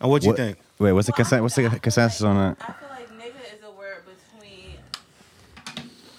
And what do you What- think? Wait, what's the Well, consent? I- What's the feel consensus like- on that? I feel like nigga is a word between.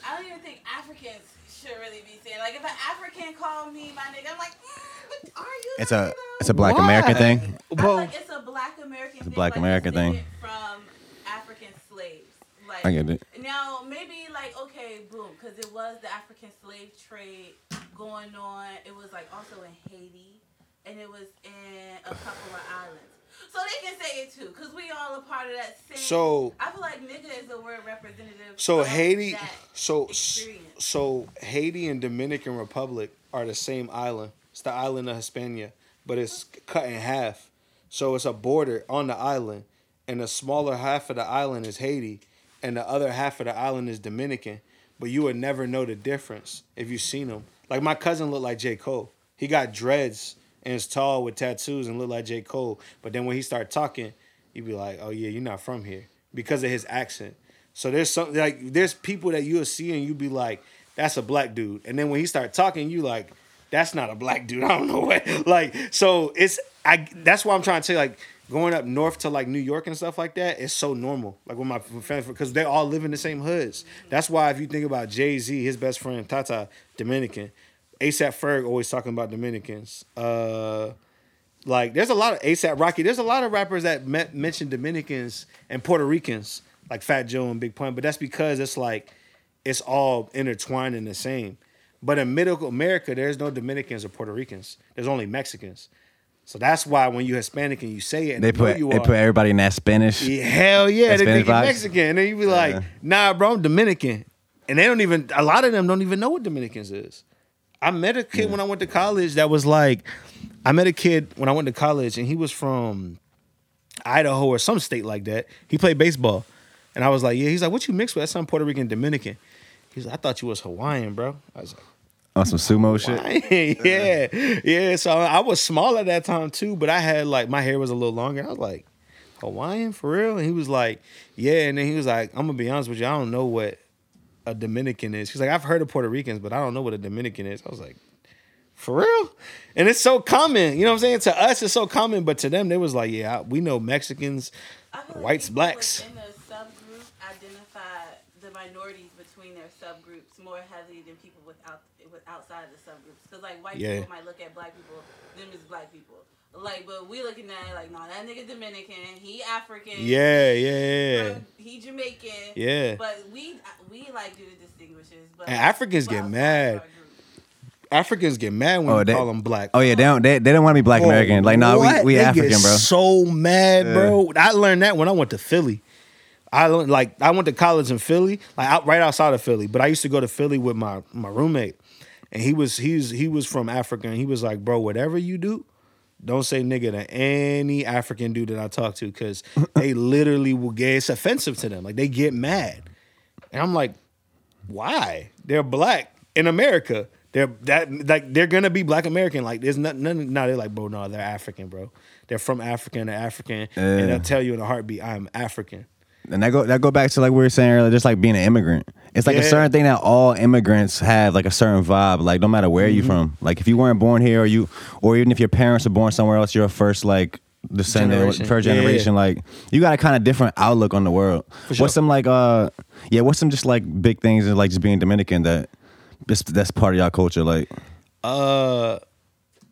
I don't even think Africans should really be saying. Like, if an African called me my nigga, I'm like, mm, but are you? It's a nigga? it's a black Why? American thing. I Well, like it's a black American thing. black like, American descended thing. From African slaves. Like, I get it. Now, maybe like, okay, boom, because it was the African slave trade going on. It was like also in Haiti and it was in a couple of islands. So they can say it too, because we all a part of that same. So- I feel like nigga is a word representative. So Haiti, so experience. so Haiti and Dominican Republic are the same island. It's the island of Hispania, but it's cut in half. So it's a border on the island, and the smaller half of the island is Haiti, and the other half of the island is Dominican. But you would never know the difference if you seen them. Like my cousin looked like J Cole. He got dreads and is tall with tattoos and look like J Cole. But then when he start talking, you'd be like, "Oh yeah, you're not from here," because of his accent. So there's some like there's people that you'll see and you be like, "That's a black dude," and then when he start talking, you like, "That's not a black dude." I don't know what. Like so it's I. That's why I'm trying to say like going up north to like New York and stuff like that. It's so normal. Like with my friends because they all live in the same hoods. That's why if you think about Jay Z, his best friend Tata Dominican. ASAP Ferg always talking about Dominicans. Uh, like there's a lot of ASAP Rocky. There's a lot of rappers that me- mention Dominicans and Puerto Ricans, like Fat Joe and Big Pun. But that's because it's like it's all intertwined in the same. But in Middle America, there's no Dominicans or Puerto Ricans. There's only Mexicans. So that's why when you're Hispanic and you say it, and They put you they are, put everybody in that Spanish. yeah, hell yeah, they think you're Mexican, and then you be like, Yeah. nah, bro, I'm Dominican, and they don't even. A lot of them don't even know what Dominicans is. I met a kid when I went to college that was like, I met a kid when I went to college, and he was from Idaho or some state like that. He played baseball, and I was like, yeah. He's like, what you mixed with? That's some Puerto Rican Dominican. He's like, I thought you was Hawaiian, bro. I was like. on some sumo shit. yeah, yeah. So I was small at that time too, but I had like my hair was a little longer. I was like, Hawaiian for real? And he was like, yeah. And then he was like, I'm gonna be honest with you, I don't know what a Dominican is. He's like, I've heard of Puerto Ricans, but I don't know what a Dominican is. I was like, for real? And it's so common. You know what I'm saying? To us, it's so common, but to them, they was like, yeah, we know Mexicans. Like whites, people blacks. within the subgroup identify the minorities between their subgroups more heavily than people without with outside the subgroups. Because like white Yeah. people might look at black people, them as black people. Like, but we looking at it like, no, that nigga Dominican, he African. Yeah, yeah, yeah. He Jamaican. Yeah. But we we like do the distinguishes. But And Africans get mad. Africans get mad when Oh, you they- call them black. Oh yeah, they don't they, they don't want to be black Bro, American. Like nah, what? we we They African, get bro. So mad, bro. I learned that when I went to Philly. I learned like I went to college in Philly, like out, right outside of Philly. But I used to go to Philly with my my roommate, and he was he's he was from Africa, and he was like, bro, whatever you do, don't say nigga to any African dude that I talk to, because they literally will get it's offensive to them. Like they get mad, and I'm like, why? They're black in America. They're that like they're gonna be black American. Like there's nothing. No, they're like, bro, no, they're African, bro. They're from Africa and they're African, and Yeah. they'll tell you in a heartbeat, I'm African. And that go that go back to like we were saying earlier, just like being an immigrant. It's like a certain thing that all immigrants have, like a certain vibe. Like no matter where Mm-hmm. you from, like if you weren't born here, or you, or even if your parents were born somewhere else, you're a first like descendant, Generation. first Yeah, yeah, generation. Like you got a kind of different outlook on the world. sure. What's some like uh yeah? What's some just like big things in like just being Dominican that just that's part of y'all culture? Like Uh,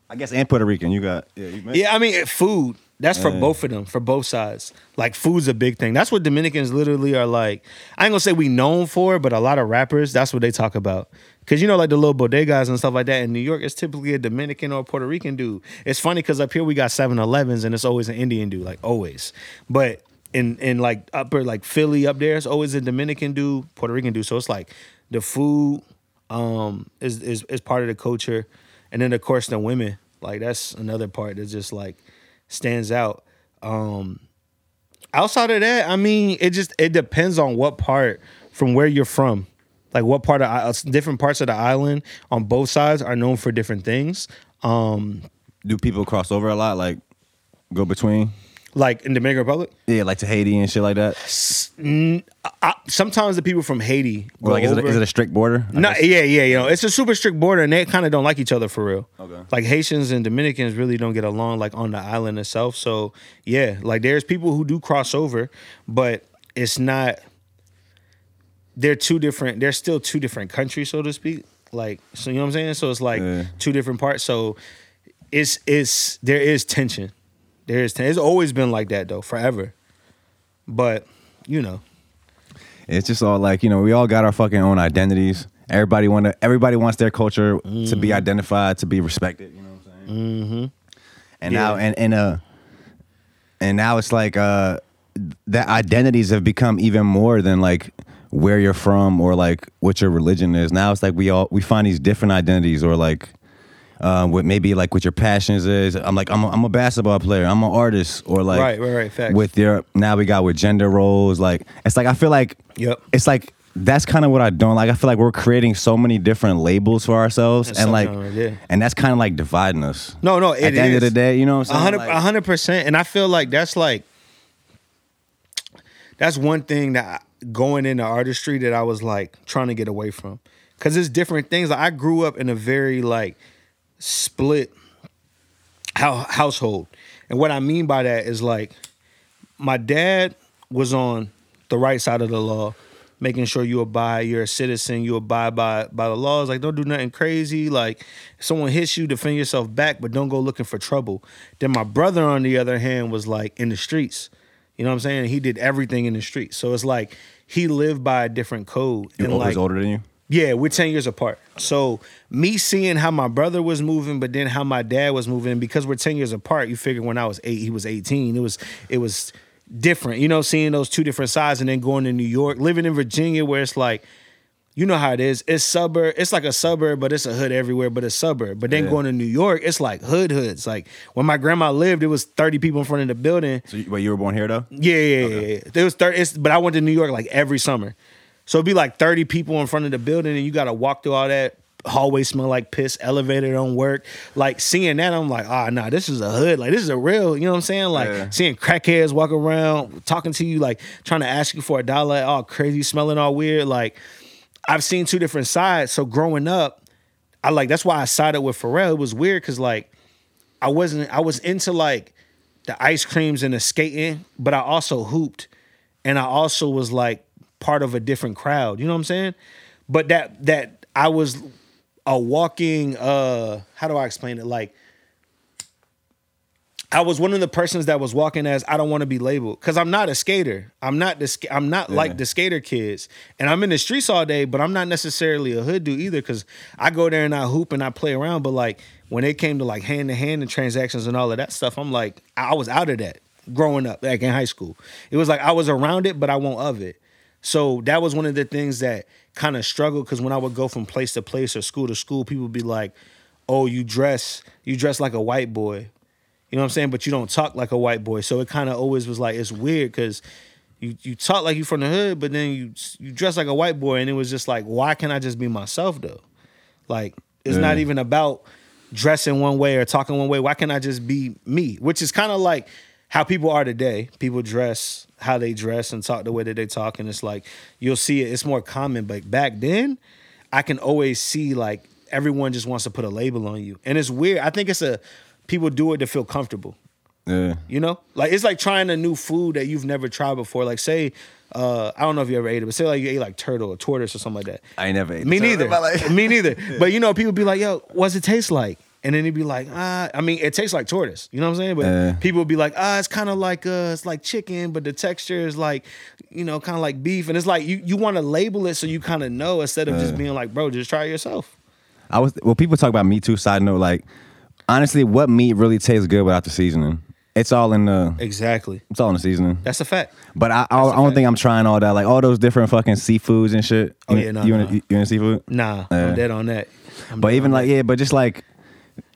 I guess and Puerto Rican. You got yeah. You yeah, I mean food. That's for Yeah. both of them, for both sides. Like food's a big thing. That's what Dominicans literally are like. I ain't gonna say we known for, but a lot of rappers, that's what they talk about. Cause you know, like the little bodegas and stuff like that in New York, it's typically a Dominican or Puerto Rican dude. It's funny because up here we got 7-Elevens and it's always an Indian dude, like always. But in in like upper like Philly up there, it's always a Dominican dude, Puerto Rican dude. So it's like the food um is is is part of the culture. And then of course the women. Like that's another part that's just like stands out. Um outside of that, I mean, it just it depends on what part from where you're from. Like what part of uh, different parts of the island on both sides are known for different things. Um do people cross over a lot? Like go between? Like in Dominican Republic. Yeah, like to Haiti and shit like that. I, sometimes the people from Haiti Or like, is it, over- is it a strict border? I No, guess. yeah, yeah, you know, it's a super strict border, and they kind of don't like each other for real. Okay. Like Haitians and Dominicans really don't get along, like on the island itself. So yeah, like there's people who do cross over, but it's not. They're two different. They're still two different countries, so to speak. Like, so you know what I'm saying. So it's like Yeah. two different parts. So it's it's there is tension. There is tension. It's always been like that though, forever. But you know, It's just all like you know we all got our fucking own identities. Everybody want to. Everybody wants their culture to Mm-hmm. be identified, to be respected. You know what I'm saying? Mm-hmm. And now and and uh, and now it's like uh, that identities have become even more than like where you're from or like what your religion is. Now it's like we all we find these different identities or like. Uh, what maybe like what your passions is. I'm like I'm a, I'm a basketball player. I'm an artist or like Right, right, right, facts. with your now we got with gender roles. Like it's like I feel like Yep. it's like that's kind of what I don't like. I feel like we're creating so many different labels for ourselves, That's and like, yeah. and that's kind of like dividing us. No, no. At the end of the day, you know what A I'm saying? hundred, a hundred percent, And I feel like that's like that's one thing that I- going into artistry that I was like trying to get away from, because it's different things. Like I grew up in a very like split hou- household, and what I mean by that is like my dad was on the right side of the law, making sure you abide, you're a citizen, you abide by by the laws. Like don't do nothing crazy. Like if someone hits you, defend yourself back, but don't go looking for trouble. Then my brother, on the other hand, was like in the streets. You know what I'm saying? He did everything in the streets. So it's like he lived by a different code. You and like older than you. Yeah, we're 10 years apart. So me seeing how my brother was moving, but then how my dad was moving, and because we're 10 years apart, you figure when I was eight, he was 18. It was it was different, you know, seeing those two different sides and then going to New York, living in Virginia where it's like, you know how it is. It's suburb, it's like a suburb, but it's a hood everywhere, but a suburb. But then Yeah. going to New York, it's like hood hoods. Like when my grandma lived, it was 30 people in front of the building. So, you, but you were born here though. Yeah, yeah, yeah, yeah. There was thirty, it's, but I went to New York like every summer, so it'd be like thirty people in front of the building, and you got to walk through all that. Hallway smell like piss. Elevator don't work. Like seeing that, I'm like, ah, nah, this is a hood. Like this is a real. You know what I'm saying? Like Yeah. seeing crackheads walk around, talking to you, like trying to ask you for a dollar, all crazy, smelling all weird. Like I've seen two different sides. So growing up, I like that's why I sided with Pharrell. It was weird because like I wasn't I was into like the ice creams and the skating, but I also hooped. And I also was like part of a different crowd. You know what I'm saying? But that that I was a walking uh how do I explain it? Like I was one of the persons that was walking as I don't want to be labeled because I'm not a skater. I'm not the I'm not Yeah. like the skater kids, and I'm in the streets all day. But I'm not necessarily a hood dude either because I go there and I hoop and I play around. But like when it came to like hand to hand and transactions and all of that stuff, I'm like I was out of that growing up, like in high school. It was like I was around it, but I won't of it. So that was one of the things that kind of struggled because when I would go from place to place or school to school, people would be like, "Oh, you dress, you dress like a white boy." You know what I'm saying? But you don't talk like a white boy. So it kind of always was like it's weird because you you talk like you from the hood, but then you you dress like a white boy, and it was just like, why can't I just be myself though? Like it's not even about dressing one way or talking one way. Why can't I just be me? Which is kind of like how people are today. People dress how they dress and talk the way that they talk, and it's like you'll see it. It's more common, but back then, I can always see like everyone just wants to put a label on you, and it's weird. I think it's a people do it to feel comfortable. Yeah. You know, like it's like trying a new food that you've never tried before. Like say, uh, I don't know if you ever ate it, but say like you ate like turtle or tortoise or something like that. I ain't never ate. Me neither. in my life. Me neither. But you know, people be like, "Yo, what's it taste like?" And then they'd be like, "Ah, I mean, it tastes like tortoise." You know what I'm saying? But Yeah. people would be like, "Ah, it's kind of like uh, it's like chicken, but the texture is like, you know, kind of like beef." And it's like you you want to label it so you kind of know instead of just being like, "Bro, just try it yourself." I was well. People talk about me too. Side note, like honestly, what meat really tastes good without the seasoning? It's all in the. Exactly. It's all in the seasoning. That's a fact. But I, I, I don't think I'm trying all that. Like all those different fucking seafoods and shit. Oh, You- yeah, no, you, no. In, you in seafood? Nah. I'm dead on that. I'm But even on like that. yeah, but just like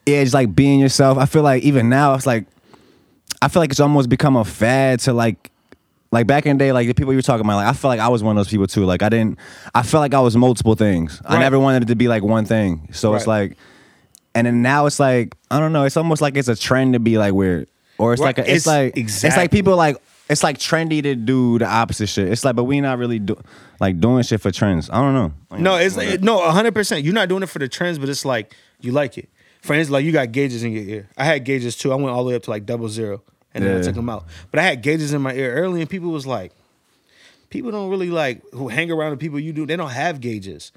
yeah, just like being yourself. I feel like even now it's like I feel like it's almost become a fad to like like back in the day, like the people you were talking about, like I feel like I was one of those people too. Like I didn't I felt like I was multiple things. I never wanted it to be like one thing. So it's like and then now it's like, I don't know, it's almost like it's a trend to be like weird. Or it's Right, like a, it's, it's- like it's like people like it's like trendy to do the opposite shit. It's like, but we not really do like doing shit for trends. I don't know. Like, No, it's it, no, hundred percent. You're not doing it for the trends, but it's like you like it. Instance, like you got gauges in your ear. I had gauges too. I went all the way up to like double zero, and then I took them out. But I had gauges in my ear early, and people was like, people don't really like who hang around the people you do. They don't have gauges.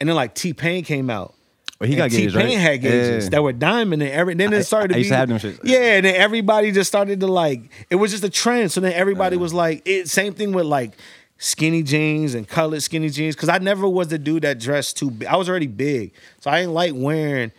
And then like T Pain came out. Well, he got gauges, T Pain right? had gauges Yeah. that were diamond, and every then it started to I used be to have them yeah, and then everybody just started to like it was just a trend. So then everybody was like, it same thing with like skinny jeans and colored skinny jeans. Cause I never was the dude that dressed too big. I was already big. So I didn't like wearing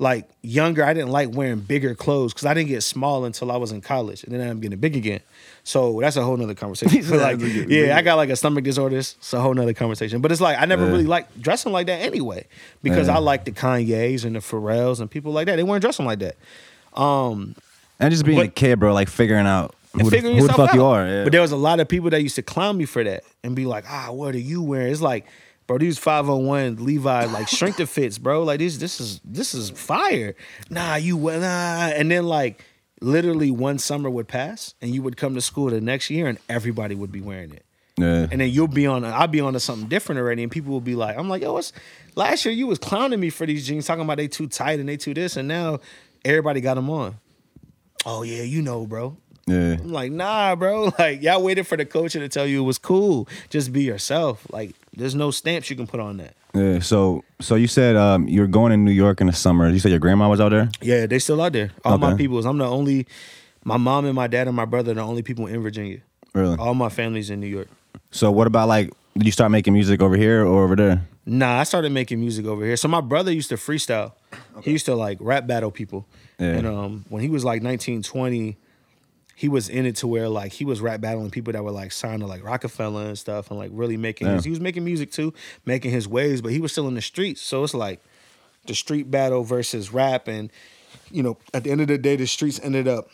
like younger, I didn't like wearing bigger clothes because I didn't get small until I was in college. And then I'm getting big again. So that's a whole nother conversation. But, like, yeah, I got like a stomach disorder. It's a whole nother conversation. But it's like I never Yeah. really liked dressing like that anyway. Because Yeah. I like the Kanye's and the Pharrells and people like that. They weren't dressing like that. Um and just being but- a kid, bro, like figuring out who, the, figuring who the fuck you out. are. Yeah. But there was a lot of people that used to clown me for that and be like, ah, what are you wearing? It's like, bro, these 501 Levi like shrink the fits, bro. Like this, this is this is fire. Nah, you wear nah. And then like literally one summer would pass and you would come to school the next year and everybody would be wearing it. yeah. And then you'll be on I'll be on to something different already. And people will be like, I'm like, yo, what's last year you was clowning me for these jeans, talking about they too tight and they too this, and now everybody got them on. Oh yeah, you know, bro. yeah. I'm like, nah, bro. Like, y'all waited for the coach to tell you it was cool. Just be yourself. Like, there's no stamps you can put on that. Yeah. So so you said um, you're going to New York in the summer. You said your grandma was out there? Yeah, they still out there. All my Okay. peoples. I'm the only. My mom and my dad and my brother are the only people in Virginia. Really? All my family's in New York. So what about like did you start making music over here or over there? Nah, I started making music over here. So my brother used to freestyle. He used to like rap battle people. Yeah. And um, when he was like 19, 20, he was in it to where like he was rap battling people that were like signed to like Rockefeller and stuff and like really making his, he was making music too, making his waves, but he was still in the streets. So it's like the street battle versus rap and you know, at the end of the day the streets ended up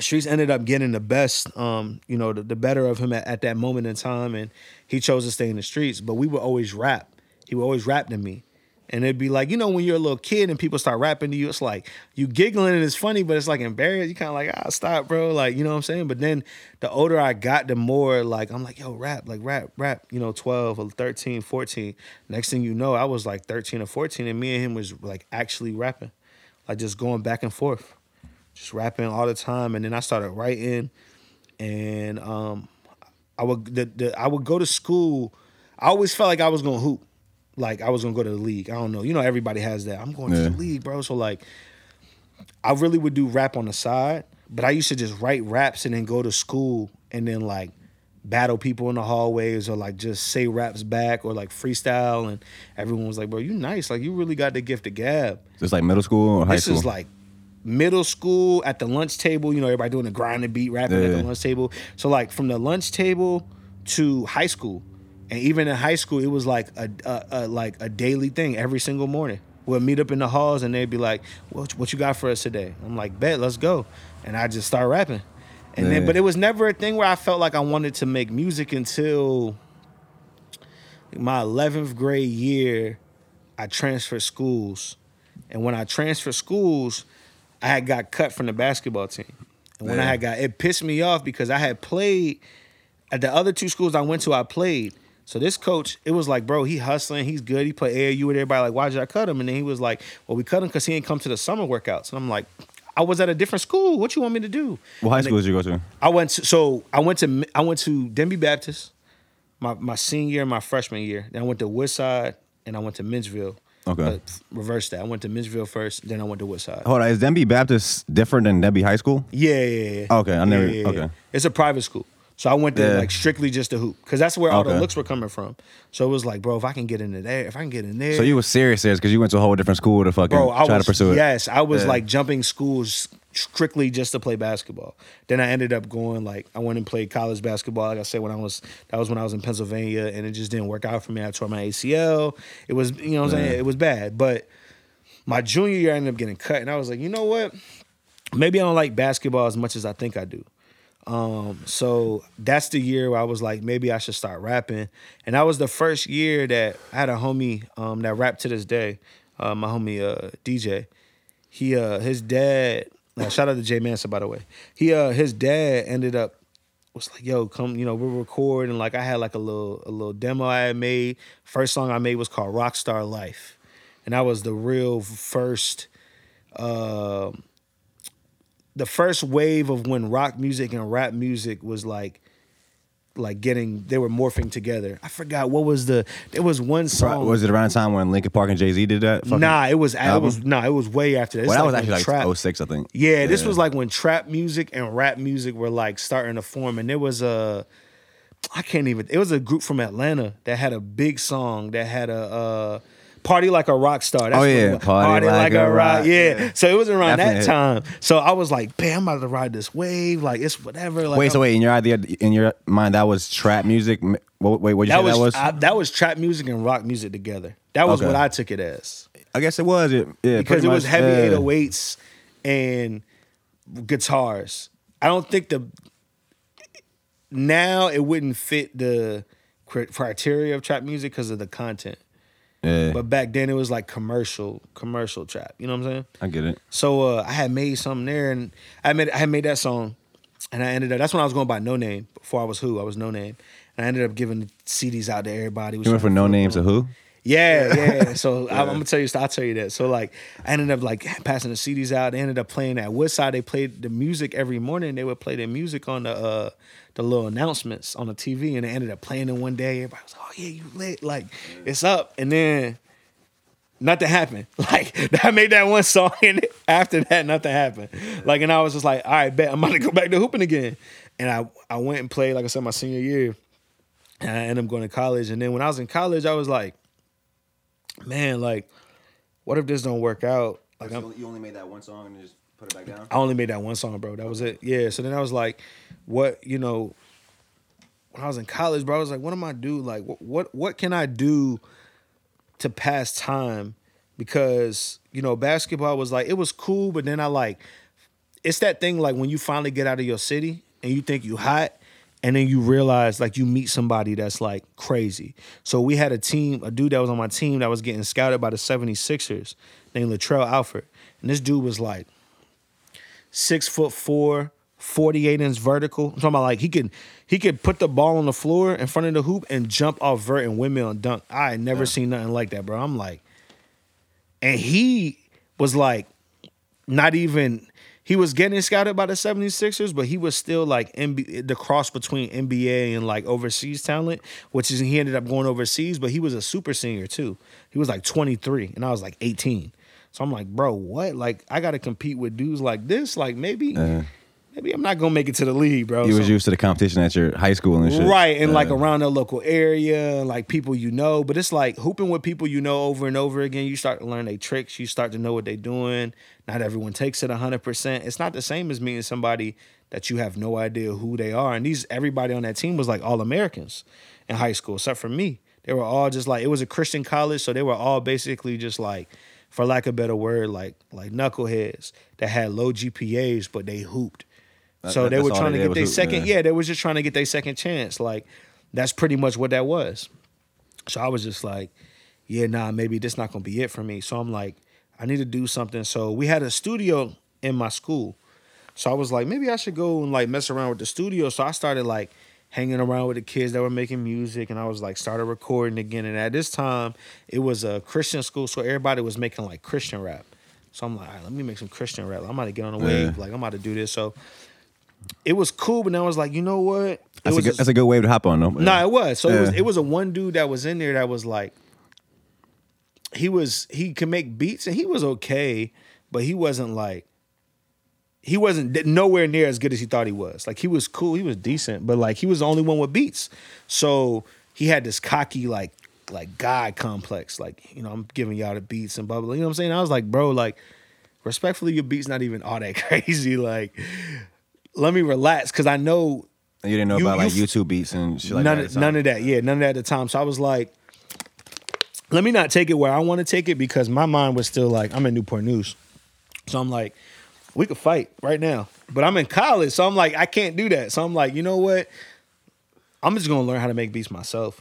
Streets ended up getting the best, um, you know, the, the better of him at, at that moment in time, and he chose to stay in the streets. But we would always rap. He would always rap to me, and it'd be like, you know, when you're a little kid and people start rapping to you, it's like you giggling and it's funny, but it's like embarrassed. You kind of like, ah, stop, bro. Like, you know what I'm saying? But then the older I got, the more like I'm like, yo, rap, like rap, rap. You know, 12 or 13, 14. Next thing you know, I was like 13 or 14, and me and him was like actually rapping, like just going back and forth just rapping all the time and then I started writing and um I would the, the I would go to school I always felt like I was gonna hoop like I was gonna go to the league I don't know you know everybody has that I'm going to the league bro so like I really would do rap on the side but I used to just write raps and then go to school and then like battle people in the hallways or like just say raps back or like freestyle and everyone was like bro you nice like you really got the gift of gab Just like middle school or high this school? This is like middle school at the lunch table. You know, everybody doing the grind and beat rapping at Yeah. the lunch table. So like from the lunch table to high school, and even in high school, it was like a, a, a like a daily thing every single morning. We'll meet up in the halls and they'd be like, "What what you got for us today?" I'm like, "Bet, let's go," and I just start rapping. And then, but it was never a thing where I felt like I wanted to make music until my 11th grade year. I transferred schools, and when I transferred schools, I had got cut from the basketball team. And when I had got, it pissed me off because I had played at the other two schools I went to. I played. So this coach, it was like, bro, he hustling, he's good. He played AAU with everybody. Like, why did I cut him? And then he was like, well, we cut him because he ain't come to the summer workouts. And I'm like, I was at a different school. What you want me to do? what high And school did you go to? I went to, so I went to I went to Denbigh Baptist, my my senior year, and my freshman year. Then I went to Woodside and I went to Menchville. Okay. But reverse that. I went to Menchville first, then I went to Woodside. Hold on, is Denbigh Baptist different than Denbigh High School? Yeah, yeah, yeah. Okay, I never- okay. It's a private school. So I went there Yeah. like strictly just to hoop. Cause that's where all the looks were coming from. So it was like, bro, if I can get into there, if I can get in there. So you were serious there because you went to a whole different school to fucking bro, I try was to pursue it. yes, I was Yeah. like jumping schools strictly just to play basketball. Then I ended up going like I went and played college basketball. Like I said, when I was that was when I was in Pennsylvania, and it just didn't work out for me. I tore my ACL. It was you know what I'm saying. It was bad, but my junior year I ended up getting cut, and I was like, you know what? Maybe I don't like basketball as much as I think I do. Um, so that's the year where I was like, maybe I should start rapping. And that was the first year that I had a homie um, that rapped to this day. Uh, my homie uh, DJ. He uh, his dad Uh, shout out to Jay Manson, by the way. He uh his dad ended up was like, yo, come, you know, we'll record and like I had like a little a little demo I had made. First song I made was called Rockstar Life. And that was the real first uh, the first wave of when rock music and rap music was like like getting they were morphing together. I forgot what was the there was one song Was it around the time when Linkin Park and Jay Z did that? Nah, it was it was nah, it was way after that. Well, that was when actually like trap- 06, I think. yeah, this was like when trap music and rap music were like starting to form, and there was a, I can't even. It was a group from Atlanta that had a big song that had a uh, party like a rock star. That's Oh, what yeah. was. Party Like a Rock, Yeah. yeah. so it was around Definitely. that time. So I was like, "Bam, I'm about to ride this wave. Like it's whatever." Like, Wait, so I'm- wait, in your idea, in your mind, that was trap music? M- Wait, what you That say was, that was? I, that was trap music and rock music together. That was Okay. what I took it as. I guess it was. It, yeah, because it was much, heavy yeah. 808s and guitars. I don't think the now it wouldn't fit the criteria of trap music because of the content. Yeah, But back then it was like commercial, commercial trap. You know what I'm saying? I get it. So uh, I had made something there, and I made I had made that song, and I ended up. That's when I was going by No Name. Before I was Who, I was No Name, and I ended up giving CDs out to everybody. You went from no names to who? Yeah, yeah. So I'm, I'm gonna tell you, I'll tell you that. So like, I ended up like passing the CDs out. They ended up playing at Woodside. They played the music every morning. They would play their music on the uh the little announcements on the TV, and they ended up playing it one day. Everybody was like, "Oh yeah, you lit! Like it's up." And then nothing happened. Like I made that one song, and after that, nothing happened. Like, and I was just like, "All right, bet I'm about to go back to hooping again." And I I went and played, like I said, my senior year. And I ended up going to college. And then when I was in college, I was like, man, like, what if this don't work out? Like, I'm, you only made that one song and just put it back down. I only made that one song, bro. That was it. Yeah. So then I was like, what, you know, when I was in college, bro, I was like, what am I do? Like, what, what, what can I do to pass time? Because you know, basketball was like it was cool, but then I like it's that thing like when you finally get out of your city and you think you hot and then you realize like you meet somebody that's like crazy. So we had a team, a dude that was on my team that was getting scouted by the 76ers named Latrell Alford. And this dude was like six foot four, 48 inch vertical. I'm talking about like he could he could put the ball on the floor in front of the hoop and jump off vert and windmill and dunk. I had never seen nothing like that, bro. I'm like, and he was like not even he was getting scouted by the 76ers, but he was still like the cross between NBA and like overseas talent, which is he ended up going overseas, but he was a super senior too. He was like 23 and I was like 18. So I'm like, bro, what? Like I got to compete with dudes like this. Like maybe, maybe I'm not gonna make it to the league, bro. You was used to the competition at your high school and shit. Right, and like around the local area, like people you know. But it's like hooping with people you know over and over again. You start to learn their tricks. You start to know what they're doing. Not everyone takes it hundred percent. It's not the same as meeting somebody that you have no idea who they are. And these everybody on that team was like all Americans in high school, except for me. They were all just like it was a Christian college, so they were all basically just like, for lack of a better word, like like knuckleheads that had low GPAs, but they hooped. That- So that- they were trying to get their second. yeah. Yeah, they was just trying to get their second chance. Like that's pretty much what that was. So I was just like, yeah, nah, maybe this not gonna be it for me. So I'm like, I need to do something. So we had a studio in my school. So I was like, maybe I should go and like mess around with the studio. So I started like hanging around with the kids that were making music and I was like started recording again. And at this time, it was a Christian school, so everybody was making like Christian rap. So I'm like, all right, let me make some Christian rap. I'm about to get on the wave. Yeah. Like I'm about to do this. So it was cool, but then I was like, you know what? It That's a, good, that's a good wave to hop on, though. no, it was. So it was it was a one dude that was in there that was like he was he could make beats and he was okay, but he wasn't like he wasn't nowhere near as good as he thought he was. Like he was cool, he was decent, but like he was the only one with beats. So he had this cocky like like guy complex. Like, you know, I'm giving y'all the beats and blah blah. You know what I'm saying? I was like, bro, like respectfully, your beats not even all that crazy. Like, let me relax because I know You didn't know You- about like YouTube beats and shit like none, that. none of that. Yeah, none of that at the time. So I was like, let me not take it where I want to take it because my mind was still like, I'm in Newport News. So I'm like, we could fight right now. But I'm in college. So I'm like, I can't do that. So I'm like, you know what? I'm just gonna learn how to make beats myself.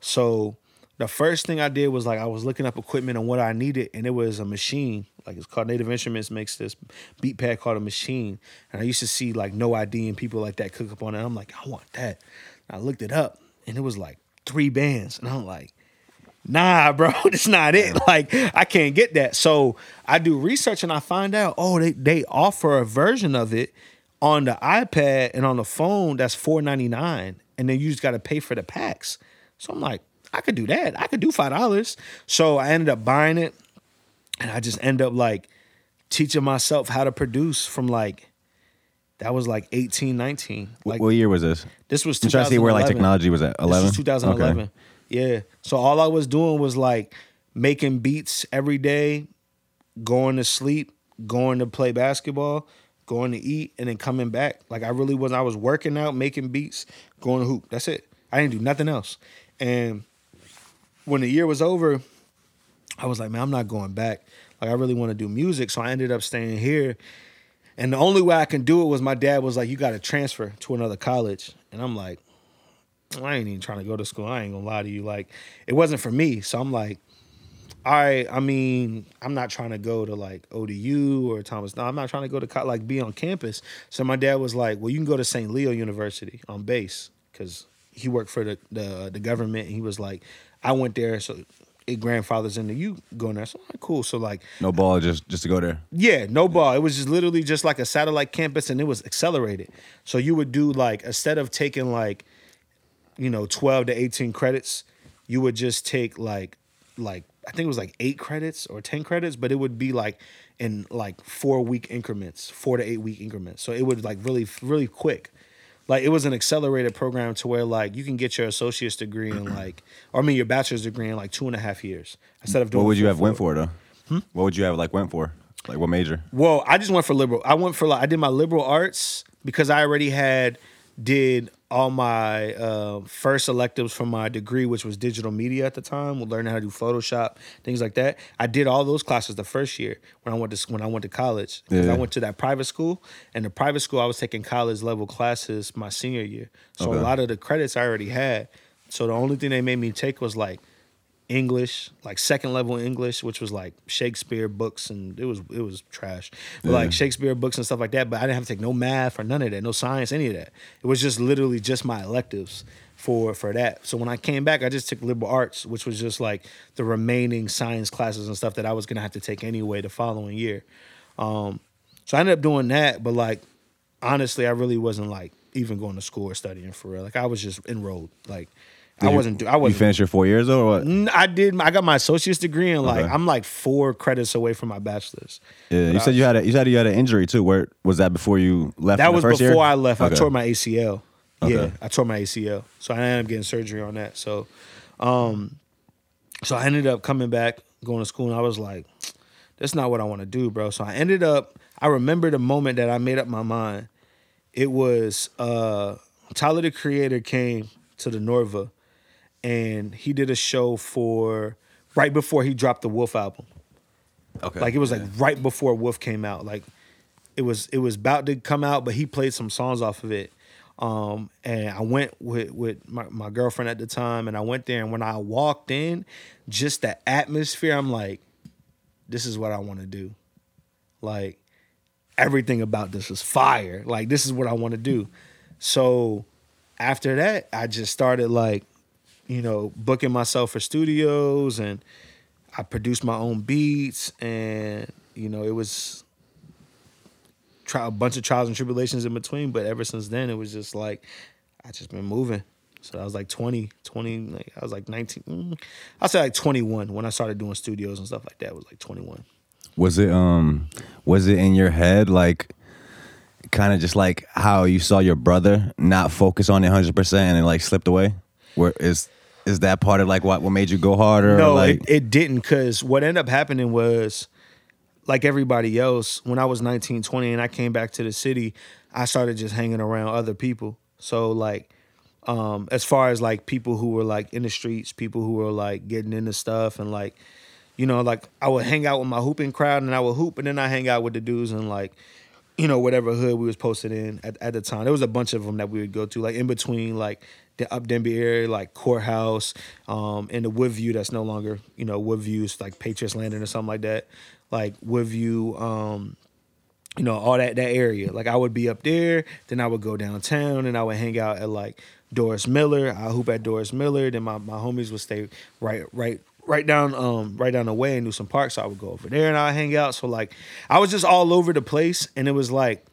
So the first thing I did was like I was looking up equipment and what I needed, and it was a Maschine. Like it's called Native Instruments makes this beat pad called a Maschine, and I used to see like No ID and people like that cook up on it. I'm like, I want that. And I looked it up, and it was like three bands, and I'm like, Nah, bro, that's not it. Like I can't get that. So I do research and I find out, oh, they they offer a version of it on the iPad and on the phone that's four ninety nine, and then you just got to pay for the packs. So I'm like, I could do that. I could do five dollars. So I ended up buying it, and I just end up like teaching myself how to produce from like that was like 18, 19. Like what year was this? this was I'm trying to see where like technology was at. This Eleven. was 2011. Yeah. So all I was doing was like making beats every day, going to sleep, going to play basketball, going to eat, and then coming back. Like I really was. I was working out, making beats, going to hoop. That's it. I didn't do nothing else. And when the year was over, I was like, man, I'm not going back. Like I really want to do music. So I ended up staying here. And the only way I can do it was my dad was like, you got to transfer to another college. And I'm like, I ain't even trying to go to school. I ain't gonna lie to you. Like, it wasn't for me. So I'm like, all right, I mean, I'm not trying to go to like ODU or Thomas. No, I'm not trying to go to like be on campus. So my dad was like, well, you can go to St. Leo University on base because he worked for the, the the government. And he was like, I went there, so it grandfathers into you going there. So like, cool. So like, No ball, just just to go there. yeah, no ball. It was just literally just like a satellite campus and it was accelerated. So you would do like instead of taking like, you know, 12 to 18 credits, you would just take like like I think it was like 8 credits or 10 credits, but it would be like in like 4 week increments, 4 to 8 week increments. So it would like really really quick. Like it was an accelerated program to where like you can get your associate's degree in like or I mean your bachelor's degree in like two and a half years instead of doing What would you have went for though? Hmm? What would you have like went for? Like what major? Well, I just went for liberal. I went for like I did my liberal arts because I already had did all my uh, first electives from my degree, which was digital media at the time, learning how to do Photoshop, things like that. I did all those classes the first year when I went to when I went to college. Yeah. I went to that private school, and the private school I was taking college level classes my senior year. So Okay. a lot of the credits I already had. So the only thing they made me take was like English, like second level English, which was like Shakespeare books, and it was it was trash. But Yeah. like Shakespeare books and stuff like that. But I didn't have to take no math or none of that, no science, any of that. It was just literally just my electives for for that. So when I came back, I just took liberal arts, which was just like the remaining science classes and stuff that I was gonna have to take anyway the following year. Um, so I ended up doing that, but like honestly, I really wasn't like even going to school or studying for real. Like I was just enrolled. Like Did you- wasn't. do- I wasn't. finished your four years though, or what? I did. I got my associate's degree, and like Okay. I'm like four credits away from my bachelor's. Yeah, you But said you had a you said you had an injury too. Where was that before you left? That was before year? I left. I tore my ACL. Okay. Yeah, I tore my ACL, so I ended up getting surgery on that. So, um, so I ended up coming back, going to school, and I was like, "That's not what I want to do, bro." So I ended up. I remember the moment that I made up my mind. It was uh Tyler the Creator came to the Norva, and he did a show for right before he dropped the Wolf album. Okay. Like it was like right before Wolf came out. Like it was it was about to come out, but he played some songs off of it. Um, and I went with with my, my girlfriend at the time, and I went there. And when I walked in, just the atmosphere, I'm like, this is what I want to do. Like everything about this is fire. Like this is what I want to do. So after that, I just started like, you know, booking myself for studios and I produced my own beats and you know, it was try a bunch of trials and tribulations in between, but ever since then it was just like I just been moving. So I was like 20, 20, like I was like 19. mm, I'll say like 21 when I started doing studios and stuff like that. It was like 21. Was it um was it in your head like kind of just like how you saw your brother not focus on it 100% and it like slipped away? Where is is that part of like what what made you go harder? No, like it, it didn't because what ended up happening was like everybody else, when I was 19, 20 and I came back to the city, I started just hanging around other people. So like um as far as like people who were like in the streets, people who were like getting into stuff and like you know, like I would hang out with my hooping crowd and I would hoop and then I hang out with the dudes and like you know, whatever hood we was posted in at, at the time. There was a bunch of them that we would go to, like in between, like the up Denbigh area, like courthouse, um, and the Woodview that's no longer, you know, Woodview's like Patriots Landing or something like that. Like Woodview, um, you know, all that that area. Like I would be up there, then I would go downtown and I would hang out at like Doris Miller. I hoop at Doris Miller. Then my, my homies would stay right right right down um right down the way in Newsome Park. So I would go over there and I would hang out. So like I was just all over the place and it was like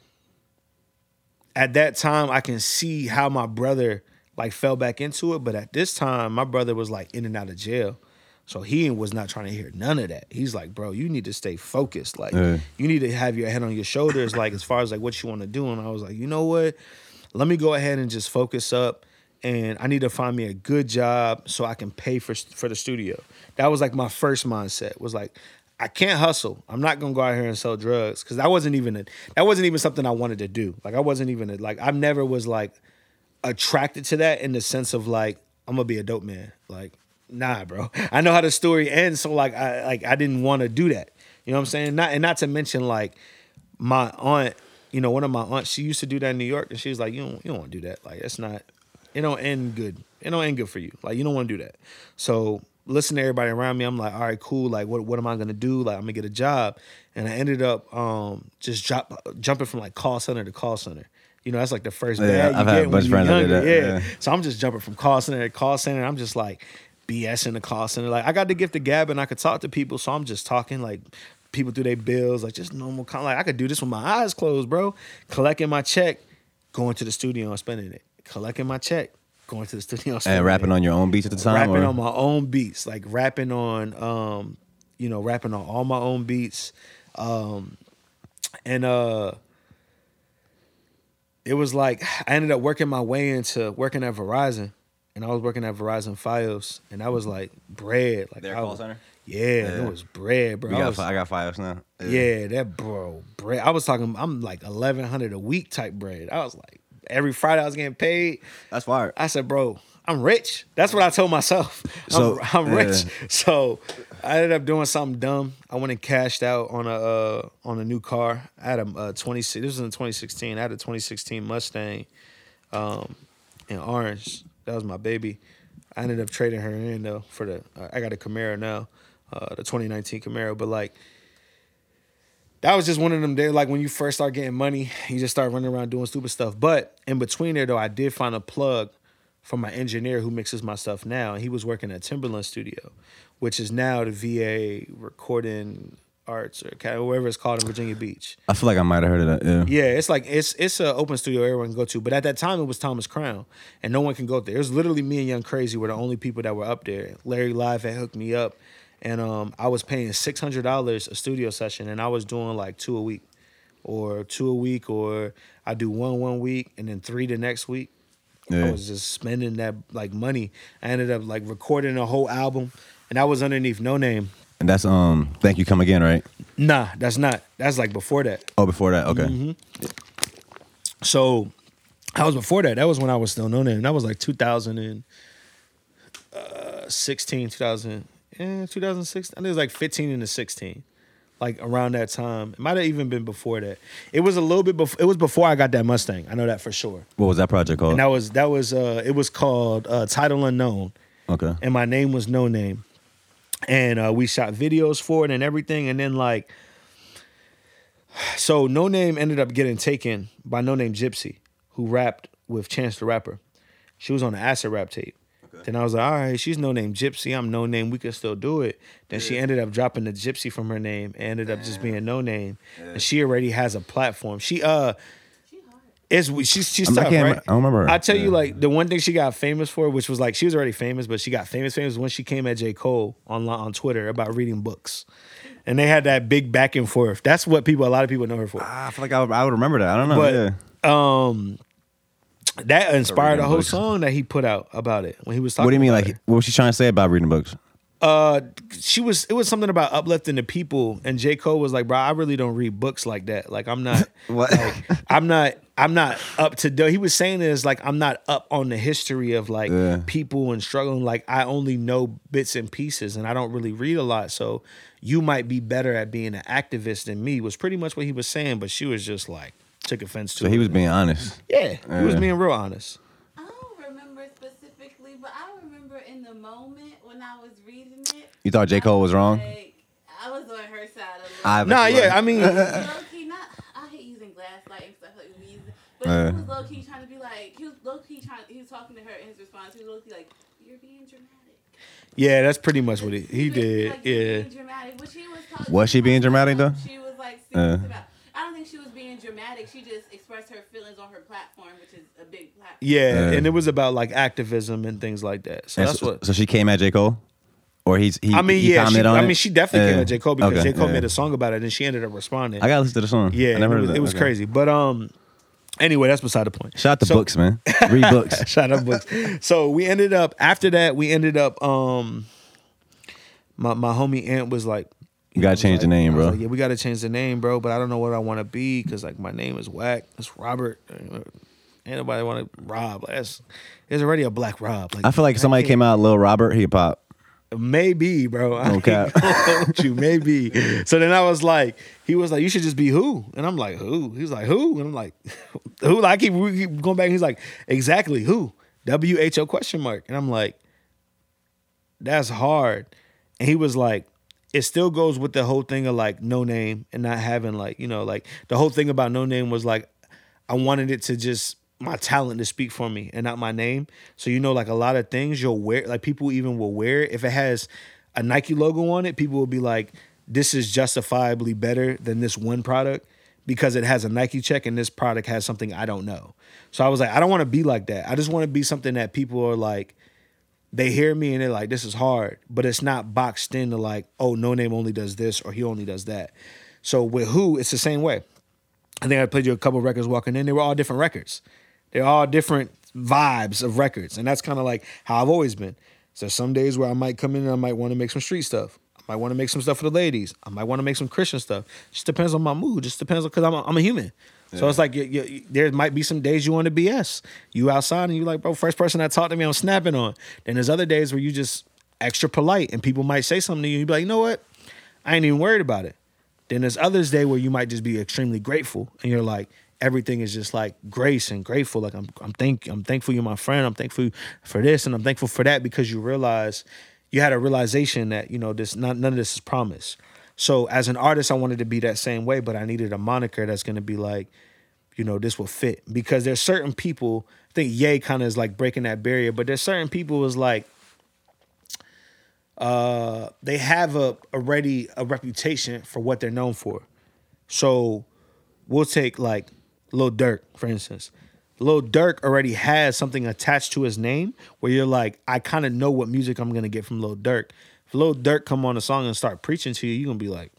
at that time I can see how my brother like fell back into it. But at this time, my brother was like in and out of jail. So he was not trying to hear none of that. He's like, bro, you need to stay focused. Like, Yeah. you need to have your head on your shoulders, like as far as like what you want to do. And I was like, you know what? Let me go ahead and just focus up. And I need to find me a good job so I can pay for for the studio. That was like my first mindset. Was like, I can't hustle. I'm not gonna go out here and sell drugs because that wasn't even a, that wasn't even something I wanted to do. Like I wasn't even a, like I never was like attracted to that in the sense of like I'm gonna be a dope man. Like, nah, bro. I know how the story ends, so like I like I didn't want to do that. You know what I'm saying? Not and not to mention like my aunt. You know, one of my aunts, she used to do that in New York, and she was like, "You don't, you don't want to do that. Like, it's not. It don't end good. It don't end good for you. Like, you don't want to do that." So listen to everybody around me. I'm like, all right, cool. Like, what what am I gonna do? Like, I'm gonna get a job, and I ended up um just drop jumping from like call center to call center. You know, that's like the first Yeah, bag you I've had get when you're that younger. that, yeah. yeah. So I'm just jumping from call center to call center. I'm just like BS in the call center. Like I got the gift of gab and I could talk to people. So I'm just talking like people through their bills, like just normal. Con- like I could do this with my eyes closed, bro. Collecting my check, going to the studio and spending it. Collecting my check, going to the studio and And rapping it. on your own beats at the time. rapping or? on my own beats, like rapping on, um, you know, rapping on all my own beats, um, and uh, it was like I ended up working my way into working at Verizon, and I was working at Verizon FiOS, and that was like bread, like Their I call was- center? Yeah, Yeah. it was bread, bro. I got, was- fi- I got five now. yeah, that bro, bread. I was talking. I'm like eleven hundred a week type bread. I was like every Friday I was getting paid. That's fire. I said, bro, I'm rich. That's what I told myself. I'm, So, I'm rich. yeah. So I ended up doing something dumb. I went and cashed out on a uh, on a new car. I had a uh, 26. This was in 2016. I had a 2016 Mustang, um, in orange. That was my baby. I ended up trading her in though for the. Uh, I got a Camaro now, uh, the 2019 Camaro. But like. That was just one of them days, like when you first start getting money, you just start running around doing stupid stuff. But in between there, though, I did find a plug from my engineer who mixes my stuff now. He was working at Timbaland Studio, which is now the VA Recording Arts or whatever it's called in Virginia Beach. I feel like I might have heard of that. Yeah. Yeah, it's like it's it's an open studio everyone can go to. But at that time, it was Thomas Crown, and no one can go there. It was literally me and Young Crazy were the only people that were up there. Larry Live had hooked me up, and um, I was paying six hundred dollars a studio session, and I was doing like two a week, or two a week, or I do one one week and then three the next week. I was just spending that like money. I ended up like recording a whole album, and that was underneath No Name. And that's um. Thank you. Come again, right? Nah, that's not. That's like before that. Oh, before that. Okay. Mm-hmm. So that was before that. That was when I was still no name. That was like 2016, 2000, eh, 2016. I think it was like 15 into 16. Like around that time. It might have even been before that. It was a little bit before it was before I got that Mustang. I know that for sure. What was that project called? And that was that was uh it was called uh Title Unknown okay. and my name was no name and uh, we shot videos for it and everything and then like so no name ended up getting taken by Noname Gypsy who rapped with chance the rapper she was on the acid rap tape then i was like all right she's Noname Gypsy i'm no name we can still do it then she ended up dropping the gypsy from her name and ended up just being no name and she already has a platform she uh She hard. is she's she's I'm- I tough, can't right? I don't remember. I tell you, like the one thing she got famous for, which was like she was already famous, but she got famous famous when she came at J Cole on on Twitter about reading books, and they had that big back and forth. That's what people, a lot of people know her for. Ah, I feel like I would, I would remember that. I don't know. But yeah. um, that inspired a whole books. song that he put out about it when he was talking. What do you mean? Like, it. what was she trying to say about reading books? Uh, she was. It was something about uplifting the people, and J Cole was like, "Bro, I really don't read books like that. Like, I'm not. What? Like, I'm not. I'm not up to. do- He was saying this like I'm not up on the history of like Yeah. people and struggling. Like, I only know bits and pieces, and I don't really read a lot. So, you might be better at being an activist than me. Was pretty much what he was saying. But she was just like took offense to. So he was being honest. Yeah, he was being real honest. I don't remember specifically, but I remember in the moment when I was reading it. You thought J. Cole was wrong? Like, I was on her side a little. I- Nah, yeah. I mean, low key, not. I hate using gaslight and stuff like we use it, but Uh. he was low key trying to be like he was low key trying. He was talking to her in his response. He was low key like, "You're being dramatic." yeah, that's pretty much what he he was, did. Like, "You're Yeah. being dramatic. But she was. Talking, Was she being dramatic, though? She was like Uh. about. I don't think she was being dramatic. She just expressed her feelings on her platform, which is a big platform. Yeah, Yeah. and it was about like activism and things like that. So And that's so, what. so she came at J. Cole? Or he's he I mean, he yeah, she, on I it? mean, she definitely came at J Cole because Okay, J Cole yeah. made a song about it, and she ended up responding. I gotta listen to the song. yeah, I never it heard was, of it was Okay. crazy. But um, anyway, that's beside the point. Shout out to So- books, man. Read books. Shout out books. So we ended up after that. We ended up um, my my homie aunt was like, You gotta change the name, bro. like, yeah, we gotta change the name, bro. But I don't know what I want to be because like my name is whack. It's Robert. Ain't nobody want to Rob. Like, that's there's already a black Rob. Like I feel like if somebody came out, Lil Robert, he'd pop. Maybe, bro. I No cap. gonna hold you. Maybe. So then I was like, he was like, you should just be who? And I'm like, who? He's like, who? And I'm like, who? Like, I keep, we keep going back. And he's like, exactly who? W H O question mark. And I'm like, that's hard. And he was like, it still goes with the whole thing of like no name and not having like, you know, like the whole thing about no name was like, I wanted it to just my talent to speak for me and not my name. So you know, like a lot of things you'll wear, like people even will wear it. If it has a Nike logo on it, people will be like, "This is justifiably better than this one product because it has a Nike check and this product has something I don't know." So I was like, I don't want to be like that. I just want to be something that people are like, they hear me and they're like, "This is hard," but it's not boxed into like, "Oh, no name only does this or he only does that." So with who, it's the same way. I think I played you a couple records walking in. They were all different records. They're all different vibes of records, and that's kind of like how I've always been. So some days where I might come in and I might want to make some street stuff. I might want to make some stuff for the ladies. I might want to make some Christian stuff. Just depends on my mood. Just depends on because I'm a, I'm a human. So it's like you, you, there might be some days you want to BS. You outside and you like, bro, first person that talked to me, I'm snapping on. Then there's other days where you just extra polite and people might say something to you. You be like, you know what? I ain't even worried about it. Then there's others day where you might just be extremely grateful and you're like everything is just like grace and grateful. Like I'm I'm thank I'm thankful you're my friend. I'm thankful for this and I'm thankful for that because you realize you had a realization that you know this not none of this is promised. So as an artist, I wanted to be that same way, but I needed a moniker that's gonna be like, you know, this will fit because there's certain people. I think Ye kind of is like breaking that barrier, but there's certain people is like uh they have a already a reputation for what they're known for. So we'll take like Lil Durk, for instance. Lil Durk already has something attached to his name where you're like, I kind of know what music I'm gonna get from Lil Durk. If Lil Durk come on a song and start preaching to you, you're gonna be like,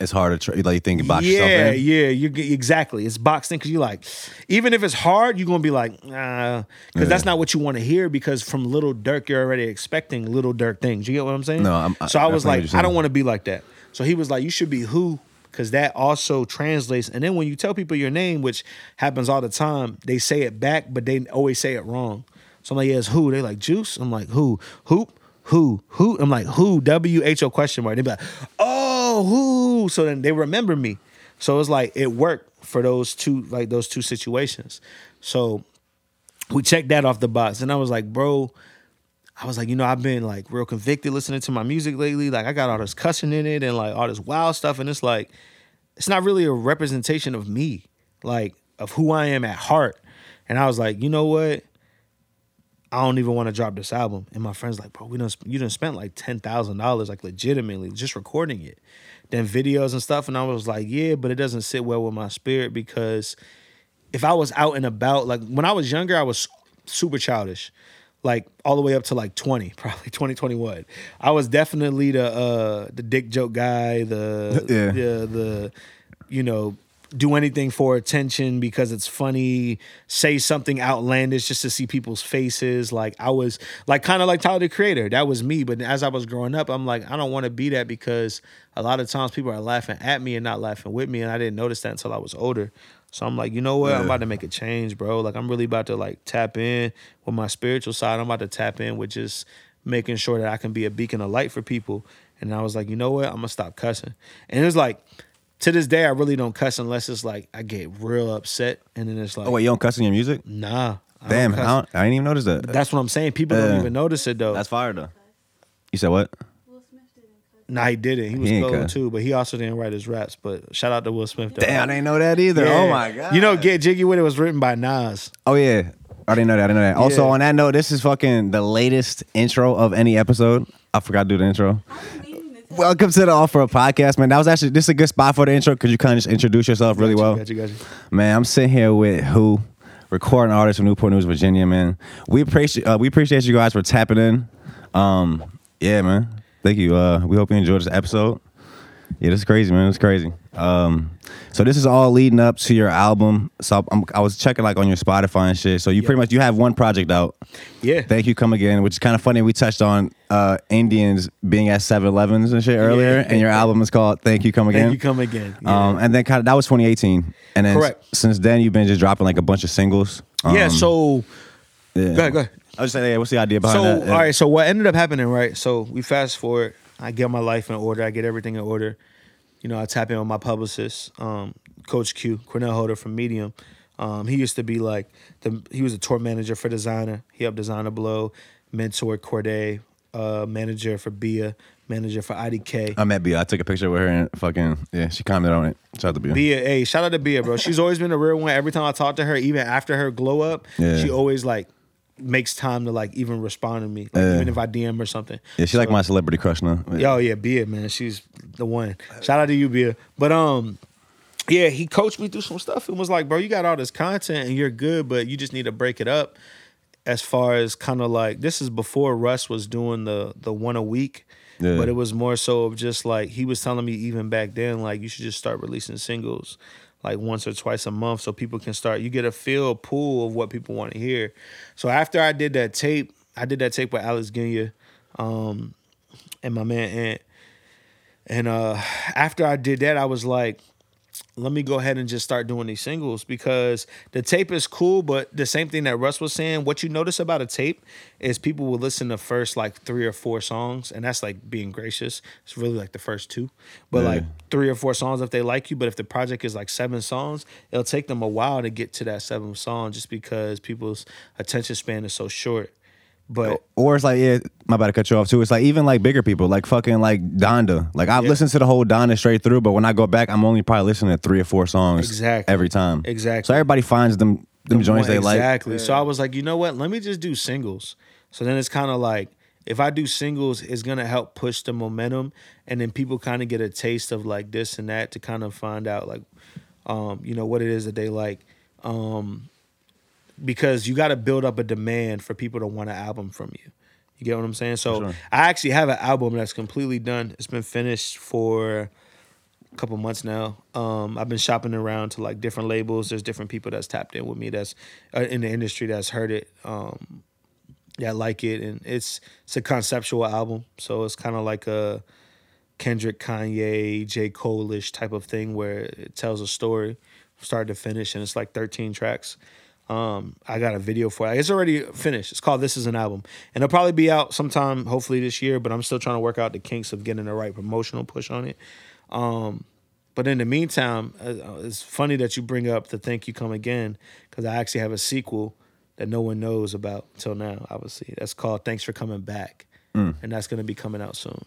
It's hard to try, like you think about yourself yeah, in. yeah, you exactly. It's boxed in because you like, even if it's hard, you're gonna be like, nah, because that's not what you want to hear. Because from Lil Durk, you're already expecting Lil Durk things. You get what I'm saying? No, I'm- so I was like. I don't want to be like that. So he was like, you should be who, because that also translates. And then when you tell people your name, which happens all the time, they say it back, but they always say it wrong. So I'm like, yeah, it's who. They like Juice. I'm like, who? Hoop. Who? Who? I'm like, who? W H O question mark. They be like, oh, who? So then they remember me. So it's like it worked for those two, like those two situations. So we checked that off the box, and I was like, bro, I was like, you know, I've been like real convicted listening to my music lately. Like I got all this cussing in it and like all this wild stuff, and it's like, it's not really a representation of me, like of who I am at heart. And I was like, you know what? I don't even want to drop this album. And my friend's like, bro, we don't you done spent like ten thousand dollars, like legitimately, just recording it. Then videos and stuff. And I was like, yeah, but it doesn't sit well with my spirit because if I was out and about, like when I was younger, I was super childish. Like all the way up to like 20, probably 20, I was definitely the uh the dick joke guy, the Yeah. the the you know, do anything for attention because it's funny, say something outlandish just to see people's faces. Like I was like kind of like Tyler the Creator. That was me. But as I was growing up, I'm like, I don't want to be that because a lot of times people are laughing at me and not laughing with me. And I didn't notice that until I was older. So I'm like, you know what? I'm about to make a change, bro. Like I'm really about to like tap in with my spiritual side. I'm about to tap in with just making sure that I can be a beacon of light for people. And I was like, you know what? I'm gonna stop cussing. And it's like to this day, I really don't cuss unless it's like I get real upset, and then it's oh, like, Oh wait, you don't cuss in your music? nah. I don't Damn, I, cuss. don't, I didn't even notice that. That's what I'm saying. People Yeah. don't even notice it though. That's fire though. You said what? Will Smith didn't cuss. nah, he didn't. He was He ain't cold cuss. too, but he also didn't write his raps. But shout out to Will Smith. Though. Damn, I didn't know that either. Yeah. Oh my god. You know, Get Jiggy with it was written by Nas. Oh yeah. I didn't know that. I didn't know that. Also, Yeah. on that note, this is fucking the latest intro of any episode. I forgot to do the intro. I was meaning to tell Welcome to the Offworld Podcast, man. That was actually this is a good spot for the intro because you kind of just introduce yourself really well. Got you, got you. Man, I'm sitting here with who, recording artist from Newport News, Virginia. Man, we appreciate uh, we appreciate you guys for tapping in. Um, yeah, man. Thank you. Uh, we hope you enjoyed this episode. Yeah, this is crazy, man. It's crazy. Um, so this is all leading up to your album. So I'm, I was checking like on your Spotify and shit. So you pretty much you have one project out. Yeah. Thank you, come again, which is kind of funny. We touched on uh, Indians being at 7-Elevens and shit earlier, Yeah. and your album is called "Thank You, Come Again." Thank you. Come again. Yeah. Um, and then kind of that was 2018, and then s- since then you've been just dropping like a bunch of singles. Um, yeah. So yeah. go ahead. Go ahead. I was just saying, yeah, what's the idea behind So that? Yeah. all right. So what ended up happening, right? So we fast forward. I get my life in order. I get everything in order. You know, I tap in with my publicist, um, Coach Q, Cornell Holder from Medium. Um, he used to be like the he was a tour manager for Desiigner. He helped Desiigner Blow, mentor Cordae, uh, manager for Bia, manager for IDK. I met Bia. I took a picture with her and fucking yeah, she commented on it. Shout out to Bia. Bia, hey, shout out to Bia, bro. She's always been a real one. Every time I talk to her, even after her glow up, Yeah. she always like makes time to like even respond to me, like, Yeah. even if I DM her or something. Yeah, she like my celebrity crush now. Yo, yeah, Bia, man, she's the one. Shout out to you, Bia. But um, yeah, he coached me through some stuff and was like, bro, you got all this content and you're good, but you just need to break it up. As far as kind of like this is before Russ was doing the the one a week, Yeah. but it was more so of just like he was telling me even back then, like you should just start releasing singles like once or twice a month so people can start you get a feel pool of what people want to hear. So after I did that tape, I did that tape with Alex Ghenea, um, and my man Ant. And uh after I did that, I was like, let me go ahead and just start doing these singles because the tape is cool, but the same thing that Russ was saying, what you notice about a tape is people will listen to first like three or four songs, and that's like being gracious. It's really like the first two. But Yeah. like three or four songs if they like you, but if the project is like seven songs, it'll take them a while to get to that seventh song just because people's attention span is so short. But Or it's like, yeah, my about to cut you off too. It's like even like bigger people, like fucking like Donda. Like I've Yeah. listened to the whole Donda straight through, but when I go back, I'm only probably listening to three or four songs Exactly. every time. Exactly. So everybody finds them them joints they like. exactly. So I was like, you know what? Let me just do singles. So then it's kind of like if I do singles, it's gonna help push the momentum, and then people kind of get a taste of like this and that to kind of find out like, um, you know, what it is that they like. Um, because you got to build up a demand for people to want an album from you. You get what I'm saying? So Sure. I actually have an album that's completely done. It's been finished for a couple months now. Um, I've been shopping around to like different labels. There's different people that's tapped in with me that's uh, in the industry that's heard it, um, that like it, and it's it's a conceptual album. So it's kind of like a Kendrick, Kanye, J. Cole-ish type of thing where it tells a story, start to finish, and it's like 13 tracks. Um, I got a video for it. It's already finished. It's called This Is an Album. And it'll probably be out sometime, hopefully this year, but I'm still trying to work out the kinks of getting the right promotional push on it. Um, but in the meantime, uh, it's funny that you bring up the Thank You Come Again, because I actually have a sequel that no one knows about till now, obviously. That's called Thanks for Coming Back. And that's going to be coming out soon.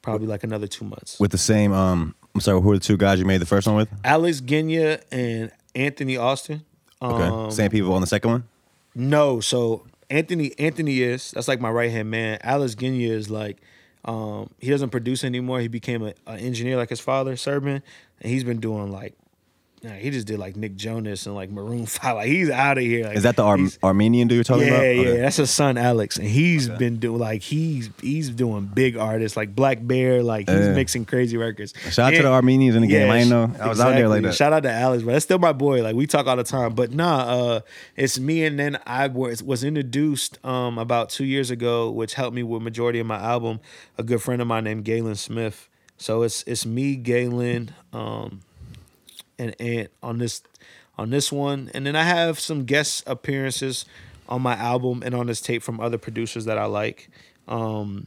Probably like another two months. With the same um I'm sorry, who are the two guys you made the first one with? Alex Ghenea and Anthony Austin. Okay. Um, same people on the second one? No, so Anthony Anthony is that's like my right hand man. Alex Ghenea is like um he doesn't produce anymore. He became an engineer like his father, Serban, and he's been doing like Nah, he just did like Nick Jonas and like Maroon Five. Like he's out of here. Like, Is that the Ar- Armenian dude you're talking yeah, about? yeah, Okay. that's his son Alex, and he's been doing like he's he's doing big artists like Black Bear, like he's Yeah. mixing crazy records. Shout out to the Armenians in the game. I ain't know. I was out there like that. Shout out to Alex, but that's still my boy. Like we talk all the time. But nah, uh, it's me and then I was was introduced um about two years ago, which helped me with majority of my album. A good friend of mine named Galen Smith. So it's it's me, Galen, um, and Ant on this on this one, and then I have some guest appearances on my album and on this tape from other producers that I like. Um,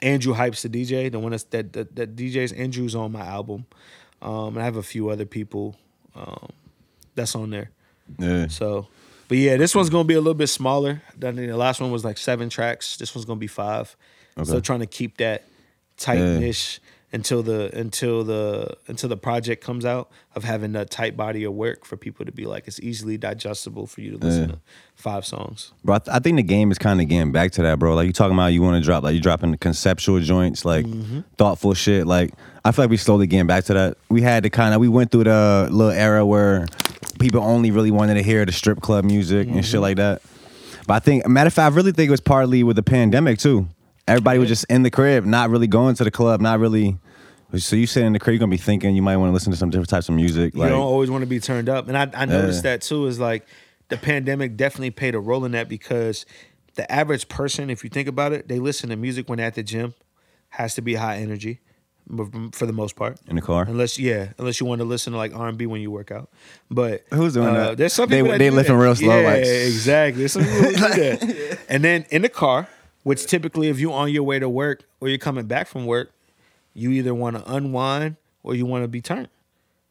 Andrew Hypes the DJ, the one that's, that, that that DJs Andrew's on my album. Um, and I have a few other people um, that's on there. Yeah. So, but yeah, this one's gonna be a little bit smaller. than The last one was like seven tracks. This one's gonna be five. Okay. So trying to keep that tight niche until the until the until the project comes out of having a tight body of work for people to be like it's easily digestible for you to listen Yeah. to five songs. Bro, I, th- I think the game is kind of getting back to that, bro. Like you talking about, you want to drop, like you dropping the conceptual joints, like Mm-hmm. thoughtful shit. Like I feel like we slowly getting back to that. We had to kind of, we went through the little era where people only really wanted to hear the strip club music and Mm-hmm. shit like that. But I think, matter of fact, I really think it was partly with the pandemic too. Everybody was just in the crib, not really going to the club, not really. So you sit in the crib, you're gonna be thinking you might want to listen to some different types of music. You Like, don't always want to be turned up. And I, I noticed that too is like the pandemic definitely played a role in that because the average person, if you think about it, they listen to music when at the gym, has to be high energy for the most part. in the car. Unless yeah, unless you want to listen to like R and B when you work out, but Who's doing uh, that? There's some They- that they lifting that. real slow, Yeah, like- exactly. There's some people who do that. And then in the car, which typically if you're on your way to work or you're coming back from work, you either want to unwind or you want to be turned.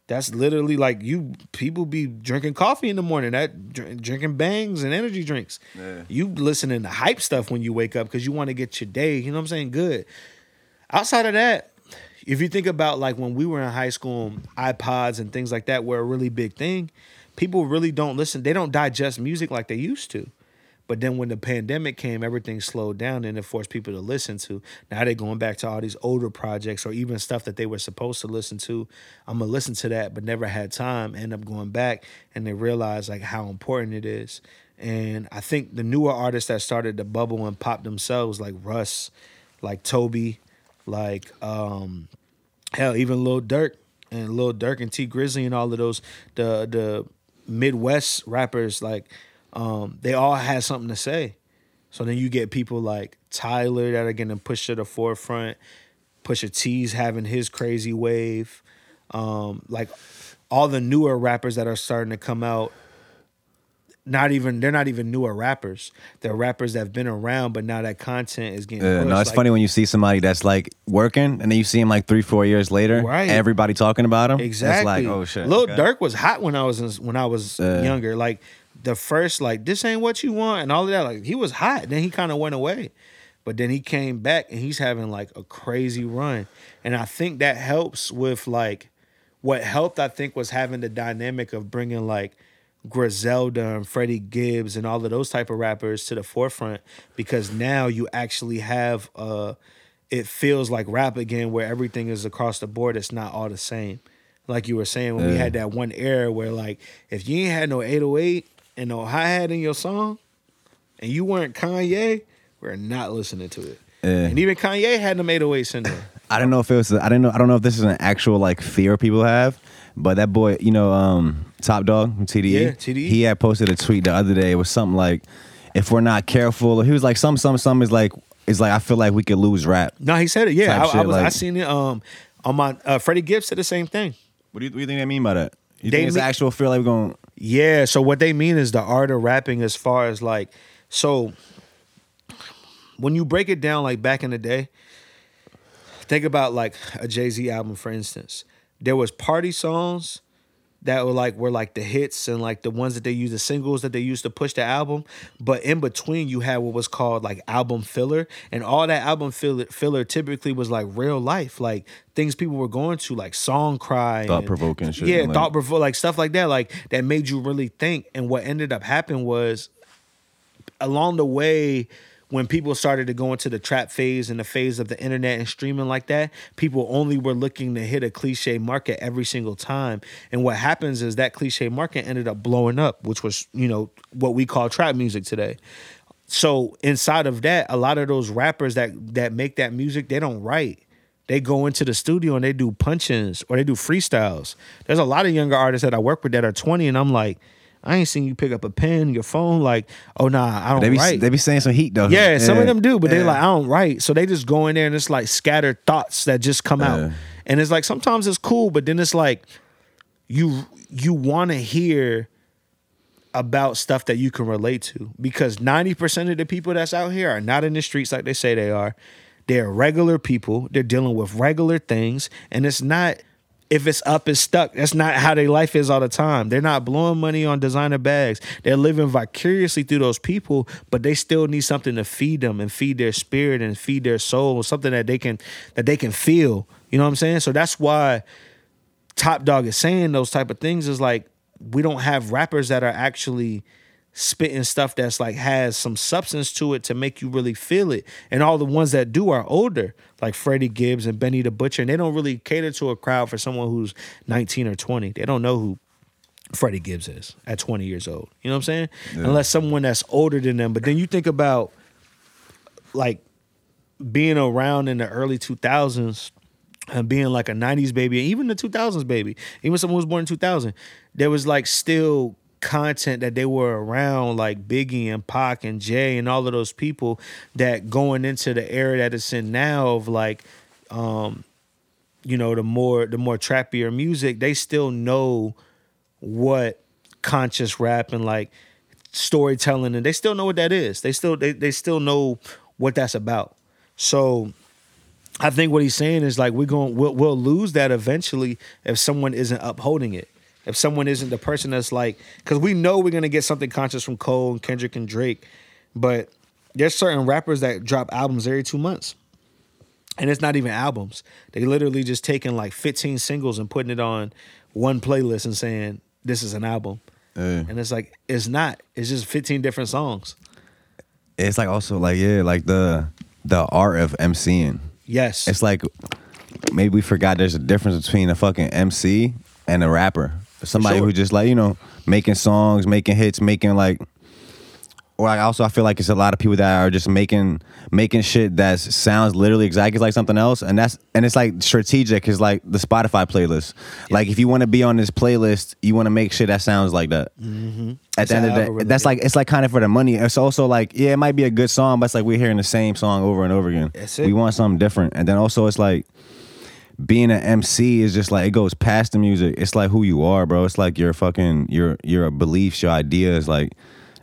That's literally like you people be drinking coffee in the morning, that dr- drinking bangs and energy drinks. You listening to hype stuff when you wake up because you want to get your day. You know what I'm saying? Good. Outside of that, if you think about like when we were in high school, iPods and things like that were a really big thing. People really don't listen. They don't digest music like they used to. But then when the pandemic came, everything slowed down and it forced people to listen to. Now they're going back to all these older projects or even stuff that they were supposed to listen to. I'm gonna listen to that, but never had time. End up going back and they realize like how important it is. And I think the newer artists that started to bubble and pop themselves, like Russ, like Toby, like um, hell, even Lil Durk and Lil Durk and Tee Grizzley and all of those the the Midwest rappers, like um, they all had something to say. So then you get people like Tyler that are getting pushed to the forefront. Pusha T's having his crazy wave. Um, like all the newer rappers that are starting to come out. Not even they're not even newer rappers. They're rappers that have been around, but now that content is getting. Yeah, pushed. no, it's Like, funny when you see somebody that's like working and then you see him like three, four years later. Right. Everybody talking about him. Exactly. It's like, oh shit. Lil okay. Durk was hot when I was in, when I was Yeah. younger. Like the first, like this ain't what you want, and all of that. Like he was hot. Then he kind of went away, but then he came back and he's having like a crazy run. And I think that helps with like what helped. I think was having the dynamic of bringing like Griselda and Freddie Gibbs and all of those type of rappers to the forefront because now you actually have uh it feels like rap again where everything is across the board it's not all the same like you were saying when we had that one era where like if you ain't had no 808 and no hi-hat in your song and you weren't Kanye we're not listening to it Yeah. and even Kanye had them 808s in there I don't know if it was. I don't know. I don't know if this is an actual like fear people have. But that boy, you know, um, Top Dawg, TDE. Yeah, TDE. He had posted a tweet the other day. It was something like, "If we're not careful," he was like, "Some, some, some." Is like, is like, I feel like we could lose rap. no he said it yeah I, I was I seen it um on my uh, Freddie Gibbs said the same thing What do you, what do you think they mean by that? You They think it's mean- actual fear like we're going? Yeah, so what they mean is the art of rapping as far as like so when you break it down like back in the day, think about like a Jay-Z album for instance. There was party songs that were like were like the hits and like the ones that they used the singles that they used to push the album. But in between you had what was called like album filler. And all that album filler, filler typically was like real life like things people were going to like song cry Thought-provoking shit, yeah like- thought provoking like stuff like that like that made you really think. And what ended up happening was along the way when people started to go into the trap phase and the phase of the internet and streaming like that, people only were looking to hit a cliche market every single time. And what happens is that cliche market ended up blowing up, which was, you know, what we call trap music today. So inside of that, a lot of those rappers that that make that music, they don't write. They go into the studio and they do punch-ins or they do freestyles. There's a lot of younger artists that I work with that are 20, and I'm like, I ain't seen you pick up a pen, your phone, like, oh nah, I don't They be write. they be saying some heat though. Yeah, some of them do, but they Yeah. like I don't write. So they just go in there and it's like scattered thoughts that just come Yeah. out. And it's like sometimes it's cool, but then it's like you you want to hear about stuff that you can relate to because 90% of the people that's out here are not in the streets like they say they are. They're regular people. They're dealing with regular things and it's not if it's up, it's stuck. That's not how their life is all the time. They're not blowing money on designer bags. They're living vicariously through those people, but they still need something to feed them and feed their spirit and feed their soul, something that they can that they can feel. You know what I'm saying? So that's why Top Dawg is saying those type of things is like we don't have rappers that are actually spitting stuff that's like has some substance to it to make you really feel it. And all the ones that do are older, like Freddie Gibbs and Benny the Butcher, and they don't really cater to a crowd for someone who's 19 or 20. They don't know who Freddie Gibbs is at 20 years old. You know what I'm saying? Unless someone that's older than them. But then you think about like being around in the early 2000s and being like a 90s baby and even the 2000s baby even someone who was born in 2000 there was like still content that they were around like biggie and Pac and jay and all of those people that going into the era that it's in now of like um you know the more the more trappier music they still know what conscious rap and like storytelling and they still know what that is they still they, they still know what that's about so I think what he's saying is like we're going we'll, we'll lose that eventually if someone isn't upholding it. If someone isn't the person that's like cuz we know we're going to get something conscious from Cole and Kendrick and Drake, but there's certain rappers that drop albums every 2 months. And it's not even albums. They literally just taking like 15 singles and putting it on one playlist and saying this is an album. Yeah. And it's like it's not. It's just 15 different songs. It's like also like yeah, like the the art of MCing. Yes. It's like maybe we forgot there's a difference between a fucking MC and a rapper. Somebody Sure. who just like, you know, making songs, making hits, making like or I also I feel like it's a lot of people that are just making making shit that sounds literally exactly like something else, and that's and it's like strategic. Is like the Spotify playlist. Like if you want to be on this playlist, you want to make shit that sounds like that. At Mm-hmm. It's the end of the day, that's like it's like kind of for the money. It's also like yeah, it might be a good song, but it's like we're hearing the same song over and over again. That's. We want something different, and then also it's like being an MC is just like it goes past the music. It's like who you are, bro. It's like your fucking your your beliefs, your ideas. Like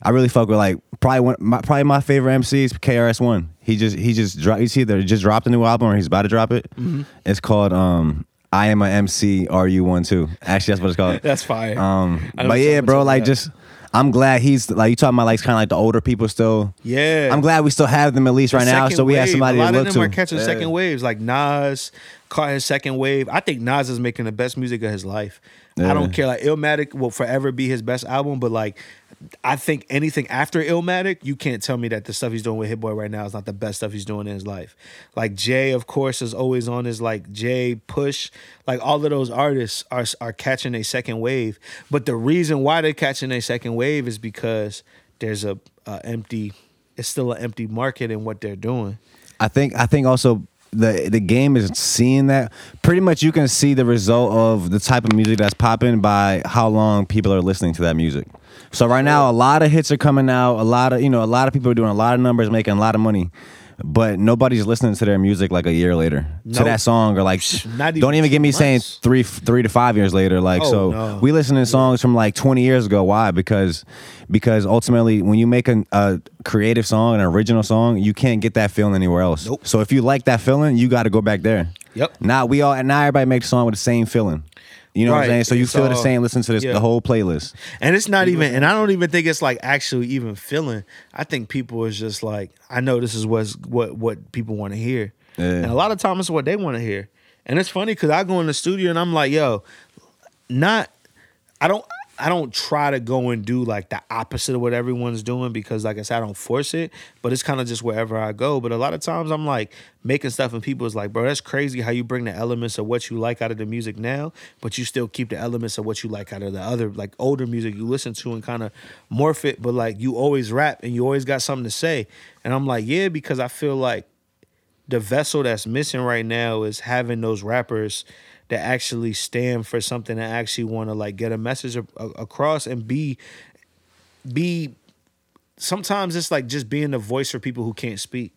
I really fuck with like probably one my, probably my favorite MC is KRS One. He just he just dropped. He's either just dropped a new album or he's about to drop it. Mm-hmm. It's called um I am a MC. Are you one too? Actually, that's what it's called. That's fire. Um, but yeah, bro, like that. just I'm glad he's like you talking about like kind of like the older people still. Yeah. I'm glad we still have them at least right now, so we have wave. somebody A lot to of look them to. are catching Yeah. second waves. Like Nas caught his second wave. I think Nas is making the best music of his life. Yeah. I don't care. Like Illmatic will forever be his best album, but like I think anything after Illmatic, you can't tell me that the stuff he's doing with Hit Boy right now is not the best stuff he's doing in his life. Like Jay, of course, is always on his like Jay Push. Like all of those artists are are catching a second wave. But the reason why they're catching a second wave is because there's a, a empty. It's still an empty market in what they're doing. I think I think also the the game is seeing that pretty much you can see the result of the type of music that's popping by how long people are listening to that music. So right now a lot of hits are coming out, a lot of you know, a lot of people are doing a lot of numbers, making a lot of money. But nobody's listening to their music like a year later to that song, or like Not don't even even get me saying three three to five years later. Like Oh, so, no. we listen to songs from like twenty years ago. Why? Because because ultimately, when you make a, a creative song, an original song, you can't get that feeling anywhere else. Nope. So if you like that feeling, you got to go back there. Yep. Now we all and now everybody makes a song with the same feeling. You know what I'm saying? So you It's feel the same. Listen to this yeah. the whole playlist. And it's not even, and I don't even think it's like actually even feeling. I think people is just like, I know this is what's what what people want to hear, Yeah. and a lot of times it's what they want to hear. And it's funny because I go in the studio and I'm like, yo, not, I don't. I don't try to go and do like the opposite of what everyone's doing because like I said, I don't force it, but it's kind of just wherever I go. But a lot of times I'm like making stuff and people is like, bro, that's crazy how you bring the elements of what you like out of the music now, but you still keep the elements of what you like out of the other like older music you listen to and kind of morph it, but like you always rap and you always got something to say. And I'm like, yeah, because I feel like the vessel that's missing right now is having those rappers that actually stand for something that actually want to like get a message a- a- across and be be sometimes it's like just being the voice for people who can't speak.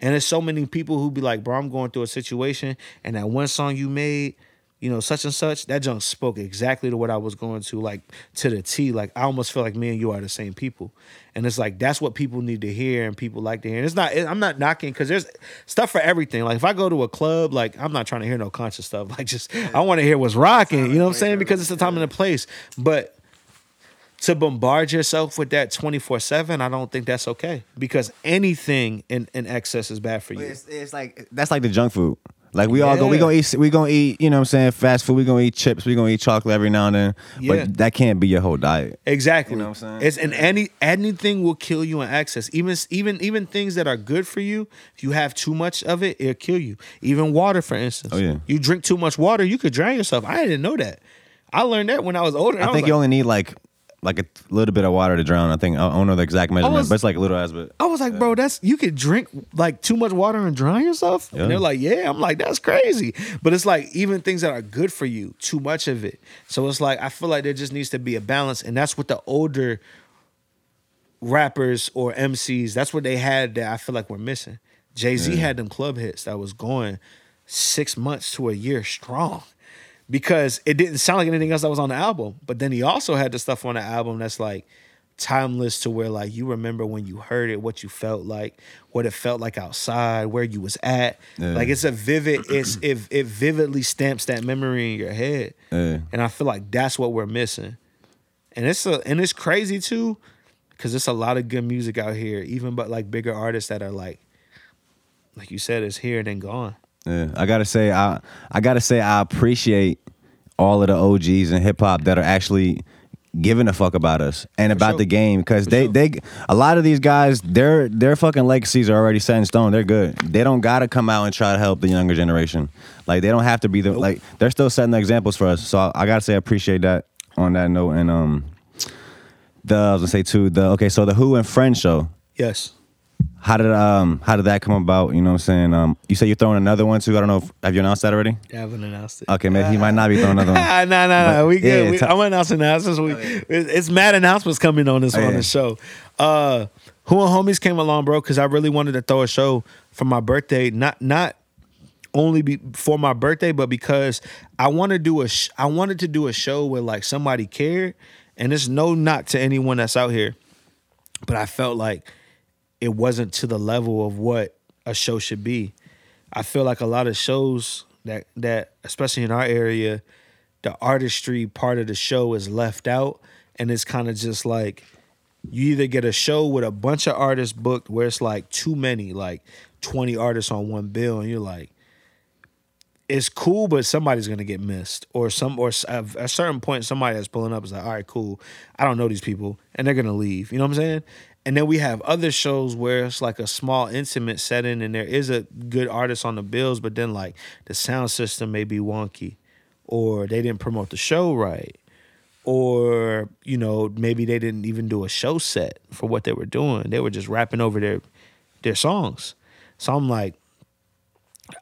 And there's so many people who be like bro i'm going through a situation and that one song you made you know such and such that junk spoke exactly to what i was going to like to the t. Like i almost feel like me and you are the same people. And it's like that's what people need to hear and people like to hear. And it's not i'm not knocking because there's stuff for everything. Like if i go to a club like i'm not trying to hear no conscious stuff. Like just i want to hear what's rocking you know what i'm saying? Because it's the time and the place. But to bombard yourself with that 24-7 i don't think that's okay. Because anything in, in excess is bad for you. It's, it's like that's like the junk food. Like we all go, we gonna eat, we gonna eat. You know what I'm saying? Fast food. We gonna eat chips. We gonna eat chocolate every now and then. Yeah. But that can't be your whole diet. Exactly. You know what I'm saying? It's and any anything will kill you in excess. Even even even things that are good for you, if you have too much of it, it'll kill you. Even water, for instance. Oh, yeah. You drink too much water, you could drown yourself. I didn't know that. I learned that when I was older. I, was think you like- only need like like a little bit of water to drown. I think I don't know the exact measurement, was- but it's like a little ass But I was like, bro, that's you could drink like too much water and drown yourself. Yeah. And they're like, yeah. I'm like, that's crazy. But it's like even things that are good for you, too much of it. So it's like I feel like there just needs to be a balance, and that's what the older rappers or MCs, that's what they had that I feel like we're missing. Jay Z had them club hits that was going six months to a year strong because it didn't sound like anything else that was on the album. But then he also had the stuff on the album that's like timeless to where like you remember when you heard it, what you felt like, what it felt like outside, where you was at. Yeah. Like it's a vivid, it's it it vividly stamps that memory in your head. Yeah. And I feel like that's what we're missing. And it's a and it's crazy too, because it's a lot of good music out here, even but like bigger artists that are like like you said, it's here and then gone. Yeah, I gotta say, I I gotta say, I appreciate all of the OGs in hip hop that are actually giving a fuck about us and about sure. the game because they sure. they a lot of these guys their their fucking legacies are already set in stone. They're good. They don't gotta come out and try to help the younger generation. Like they don't have to be the like they're still setting the examples for us. So I, I gotta say, I appreciate that on that note. And um, the I was gonna say too the okay, so the Who and Friends show. Yes. How did um how did that come about? You know what I'm saying? Um, you say you're throwing another one too. I don't know. If, have you announced that already? I haven't announced it. Okay, maybe he might not be throwing another one. Ah, no, no, no. But, We good. yeah, we, t- I'm announcing announcements. We, it's, mad announcements coming on this Oh, on yeah. the show. Uh, who and homies came along, bro? Because I really wanted to throw a show for my birthday. Not not only be, for my birthday, but because I want to do a. Sh- I wanted to do a show where like somebody cared, and it's no knock to anyone that's out here, but I felt like it wasn't to the level of what a show should be. I feel like a lot of shows that that especially in our area, the artistry part of the show is left out and it's kind of just like you either get a show with a bunch of artists booked where it's like too many, like 20 artists on one bill and you're like it's cool, but somebody's gonna get missed, or some, or at a certain point, somebody that's pulling up is like, all right, cool, I don't know these people, and they're gonna leave. You know what I'm saying? And then we have other shows where it's like a small, intimate setting, and there is a good artist on the bills, but then like the sound system may be wonky, or they didn't promote the show right, or you know maybe they didn't even do a show set for what they were doing. They were just rapping over their their songs. So I'm like,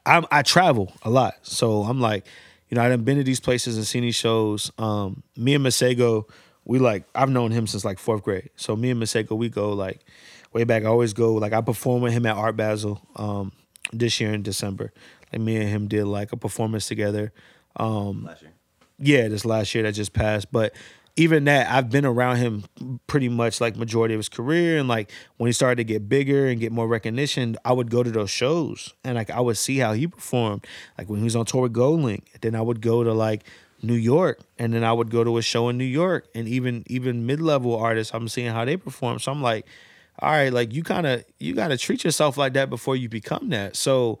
I'm, I travel a lot, so I'm like, you know, I done been to these places and seen these shows. Um, me and Masego, we like, I've known him since like fourth grade. So me and Masego, we go like way back. I always go like I performed with him at Art Basel um, this year in December. Like me and him did like a performance together. Um, yeah, this last year that just passed. But even that, I've been around him pretty much like majority of his career. And like when he started to get bigger and get more recognition, I would go to those shows and like I would see how he performed. Like when he was on tour with Goldlink, then I would go to like New York and then I would go to a show in New York. And even even mid level artists, I'm seeing how they perform. So I'm like, all right, like you kind of you gotta treat yourself like that before you become that. So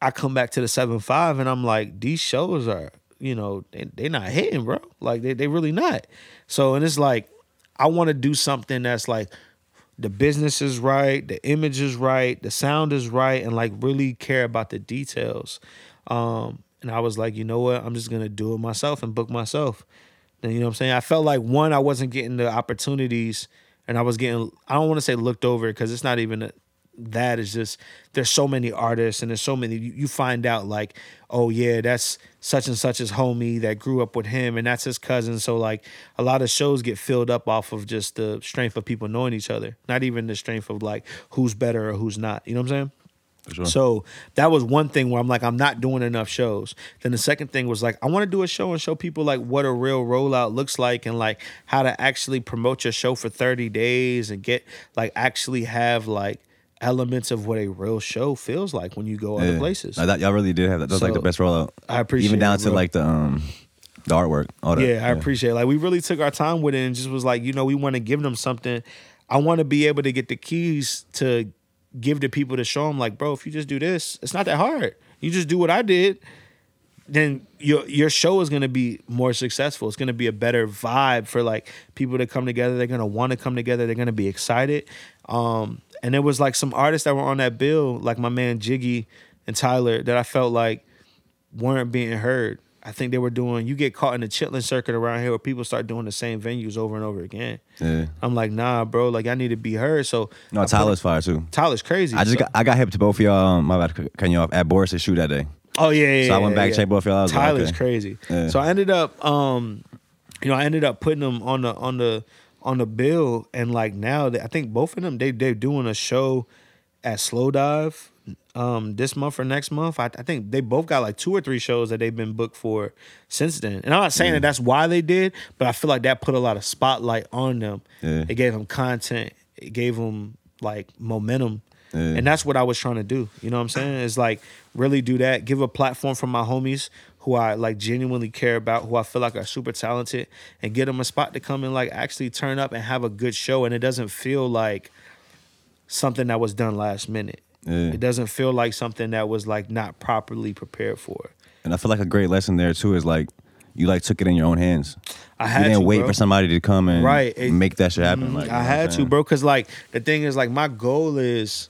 I come back to the seven five and I'm like, these shows are you know, they they not hitting, bro. Like they they really not. So and it's like I want to do something that's like the business is right, the image is right, the sound is right, and like really care about the details. Um, and I was like, you know what? I'm just gonna do it myself and book myself. And you know what I'm saying? I felt like one, I wasn't getting the opportunities, and I was getting I don't want to say looked over because it's not even a, that. It's just there's so many artists and there's so many. You, you find out like, oh yeah, that's such and such's homie that grew up with him, and that's his cousin. So like a lot of shows get filled up off of just the strength of people knowing each other, not even the strength of like who's better or who's not. You know what I'm saying? Sure. So that was one thing where I'm like, I'm not doing enough shows. Then the second thing was like, I want to do a show and show people like what a real rollout looks like and like how to actually promote your show for 30 days and get like actually have like elements of what a real show feels like when you go other places. I thought y'all really did have that. That was like the best rollout. I appreciate even down it, to bro. like the um the artwork. All that. Yeah, I appreciate it. Like we really took our time with it and just was like, you know, we want to give them something. I want to be able to get the keys to give to people to show them, like, bro, if you just do this, it's not that hard. You just do what I did, then your your show is gonna be more successful. It's gonna be a better vibe for like people to come together. They're gonna want to come together. They're gonna be excited. Um, and there was like some artists that were on that bill, like my man Jiggy and Tyler, that I felt like weren't being heard. I think they were doing. You get caught in the chitlin circuit around here where people start doing the same venues over and over again. Yeah. I'm like, nah, bro. Like I need to be heard. So No, I put- Tyler's fire too. Tyler's crazy. I just So- got I got hip to both of y'all. Um, my bad, cutting you off at Boris's shoot that day. Oh yeah, yeah. So I went yeah, back yeah. checked both of y'all. I was like, Tyler's okay. crazy. Yeah. So I ended up, um, you know, I ended up putting them on the on the on the bill, and like now, I think both of them they they're doing a show at Slow Dive, um, this month or next month. I, I think they both got like two or three shows that they've been booked for since then. And I'm not saying that that's why they did, but I feel like that put a lot of spotlight on them. Yeah. It gave them content. It gave them like momentum. Yeah. And that's what I was trying to do. You know what I'm saying? Is like really do that, give a platform for my homies who I like genuinely care about, who I feel like are super talented, and get them a spot to come and like actually turn up and have a good show. And it doesn't feel like something that was done last minute. Yeah. It doesn't feel like something that was like not properly prepared for. And I feel like a great lesson there too is like you like took it in your own hands. I You had didn't to, wait bro. for somebody to come and Right. It- make that shit happen. Mhm. Like, I had to, bro. Cause like the thing is, like my goal is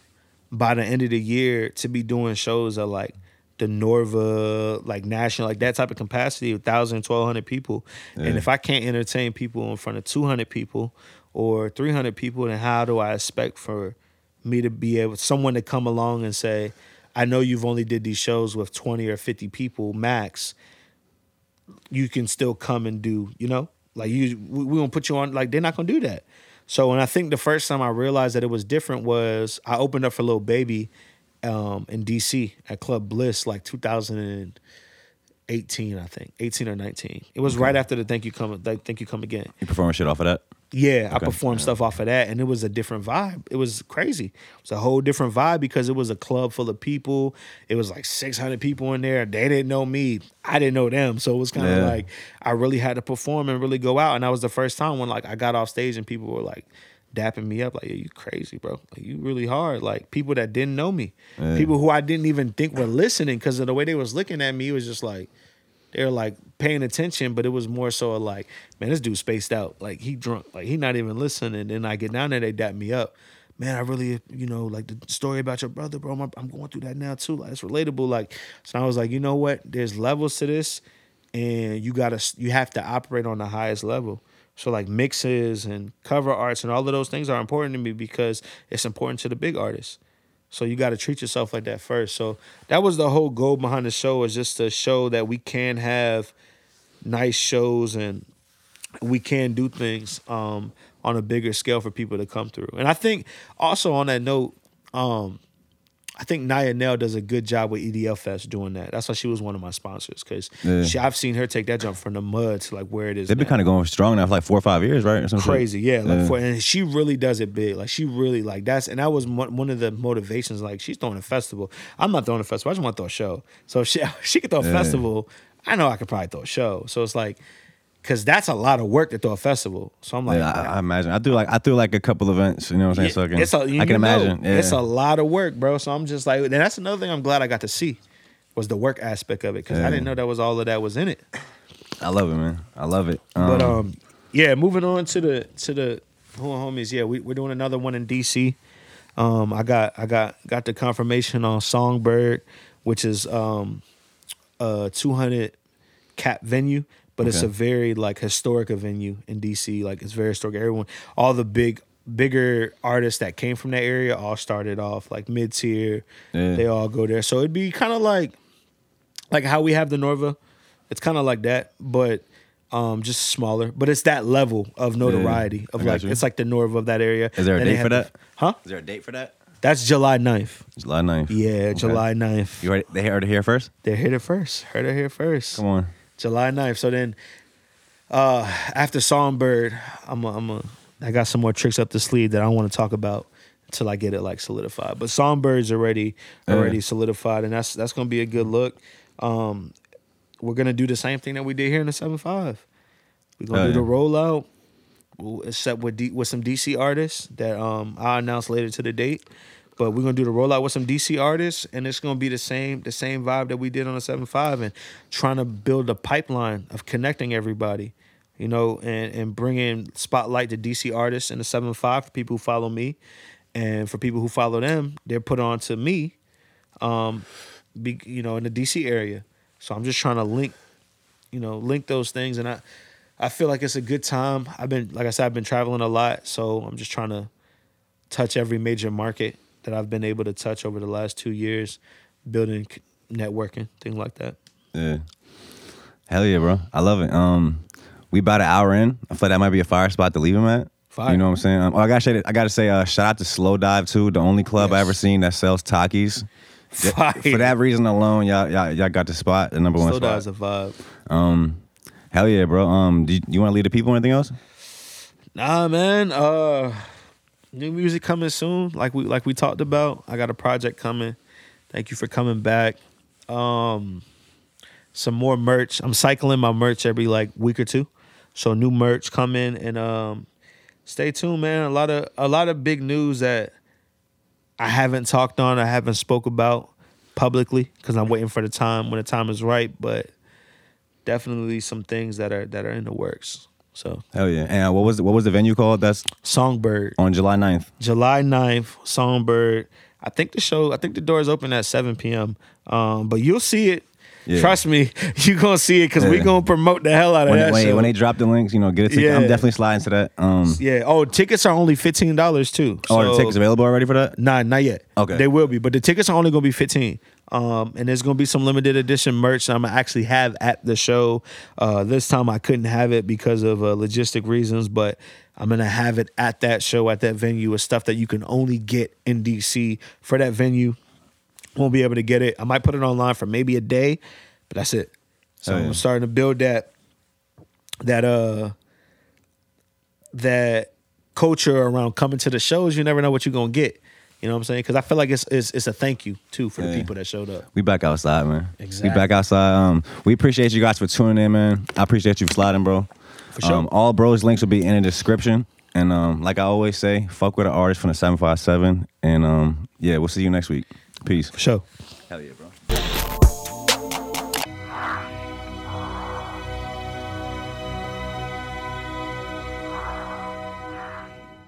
by the end of the year to be doing shows at like the Norva, like national, like that type of capacity, 1,000, 1,200 people. And if I can't entertain people in front of 200 people or 300 people, then how do I expect for me to be able, someone to come along and say, I know you've only did these shows with 20 or 50 people max you can still come and do, you know, like you, we, we gonna put you on, like they're not gonna do that. So, and I think the first time I realized that it was different was I opened up for Lil Baby um, in DC at Club Bliss, like 2018, I think, 18 or 19. It was right after the Thank You Come, Thank You Come Again. You performing shit off of that? Yeah, I Okay, performed yeah. stuff off of that, and it was a different vibe. It was crazy. It was a whole different vibe because it was a club full of people. It was like 600 people in there. They didn't know me. I didn't know them. So it was kind of Yeah. like I really had to perform and really go out. And that was the first time when like I got off stage and people were like dapping me up, like, "Yeah, you crazy, bro. Like you really hard." Like people that didn't know me, Yeah. people who I didn't even think were listening because of the way they was looking at me. It was just like they were like paying attention, but it was more so like, man, this dude spaced out. Like he drunk. Like he not even listening. And then I get down there, they dap me up. Man, I really, you know, like the story about your brother, bro. I'm, I'm going through that now too. Like it's relatable. Like so, I was like, you know what? There's levels to this, and you gotta, you have to operate on the highest level. So like mixes and cover arts and all of those things are important to me because it's important to the big artists. So you got to treat yourself like that first. So that was the whole goal behind the show is just to show that we can have nice shows and we can do things um, on a bigger scale for people to come through. And I think also on that note, um, I think Naya Nell does a good job with EDL Fest doing that. That's why she was one of my sponsors because Yeah. I've seen her take that jump from the mud to like where it is. They've been kind of going strong now for like four or five years, right? Or some shit. crazy yeah like Yeah. for and she really does it big like she really like that's and that was one of the motivations like she's throwing a festival i'm not throwing a festival i just want to throw a show so if she, she could throw a Yeah. festival i know i could probably throw a show so it's like because that's a lot of work to throw a festival so i'm like Yeah, I, I imagine. I do like I do like a couple events. You know what I'm saying? so I can, it's a, I can imagine. Yeah. It's a lot of work, bro. So I'm just like, and that's another thing I'm glad I got to see. was the work aspect of it because Yeah. I didn't know that was all of that was in it. I love it, man. I love it. But um, yeah, moving on to the to the who are homies. Yeah, we, we're doing another one in DC. Um, I got I got got the confirmation on Songbird, which is um a 200 cap venue, but it's a very like historic venue in DC. Like it's very historic. Everyone, all the big bigger artists that came from that area all started off like mid tier. Yeah. They all go there, so it'd be kind of like like how we have the Norva. It's kind of like that, but um, just smaller. But it's that level of notoriety of I like you. it's like the Norva of that area. Is there a Then date for that? the- huh? Is there a date for that? That's July 9th. July 9th. Yeah, Okay. July 9th. You heard, they heard it here first? They heard it first. Heard it here first. Come on. July 9th. So then uh after Songbird, I'm a, I'm a I got some more tricks up the sleeve that I want to talk about until I get it like solidified. But Songbird's already Yeah. already solidified and that's that's gonna be a good look. Um we're gonna do the same thing that we did here in the 7-5. We're gonna Oh, do the rollout. Except with D, with some DC artists that um I announce later to the date. But we're gonna do the rollout with some DC artists, and it's gonna be the same the same vibe that we did on the seven five, and trying to build a pipeline of connecting everybody, you know, and and bringing spotlight to DC artists in the seven five for people who follow me, and for people who follow them, they're put on to me, um, be, you know, in the DC area. So I'm just trying to link, you know, link those things, and I I feel like it's a good time. I've been like I said, I've been traveling a lot, so I'm just trying to touch every major market that I've been able to touch over the last two years, building networking, thing like that. Yeah. Hell yeah, bro. I love it. Um, we about an hour in. I feel like that might be a fire spot to leave him at. Fire. You know what I'm saying? Um, oh, I gotta say, I gotta say, uh, shout out to Slow Dive too, the only club I ever seen that sells Takis. Fire. For that reason alone, y'all, y'all, y'all got the spot, the number one Slow spot. Dive's a vibe. Um, hell yeah, bro. Um, do you, you want to lead the people or anything else? Nah, man. Uh, new music coming soon. Like we like we talked about. I got a project coming. Thank you for coming back. Um, some more merch. I'm cycling my merch every like week or two. So new merch coming and um, stay tuned, man. A lot of a lot of big news that I haven't talked on. I haven't spoke about publicly because I'm waiting for the time when the time is right. But definitely some things that are that are in the works. So Hell yeah. And uh, what was what was the venue called? That's Songbird. on July 9th. July 9th, Songbird. I think the show, I think the doors open at 7 p.m. Um, but you'll see it. Yeah. Trust me, you gonna see it because we Yeah. gonna promote the hell out of When, that when, show. when they drop the links, you know, get it. ticket. I'm definitely sliding to that. Um, yeah. Oh, tickets are only fifteen dollars too. oh, are the tickets available already for that? Nah, not yet. Okay. They will be, but the tickets are only gonna be fifteen. Um, and there's gonna be some limited edition merch that I'm gonna actually have at the show. Uh, this time I couldn't have it because of uh, logistic reasons, but I'm gonna have it at that show at that venue with stuff that you can only get in DC for that venue. Won't be able to get it. I might put it online for maybe a day, but that's it. So Oh, yeah. I'm starting to build that that uh that culture around coming to the shows. You never know what you're gonna get. You know what I'm saying? Because I feel like it's, it's it's a thank you too for the people that showed up. We back outside, man. Exactly. We back outside. Um, we appreciate you guys for tuning in, man. I appreciate you for sliding, bro. For sure. Um, all bros links will be in the description. And um, like I always say, fuck with an artist from the 757. And um, yeah, we'll see you next week. Peace. For sure. Hell yeah, bro.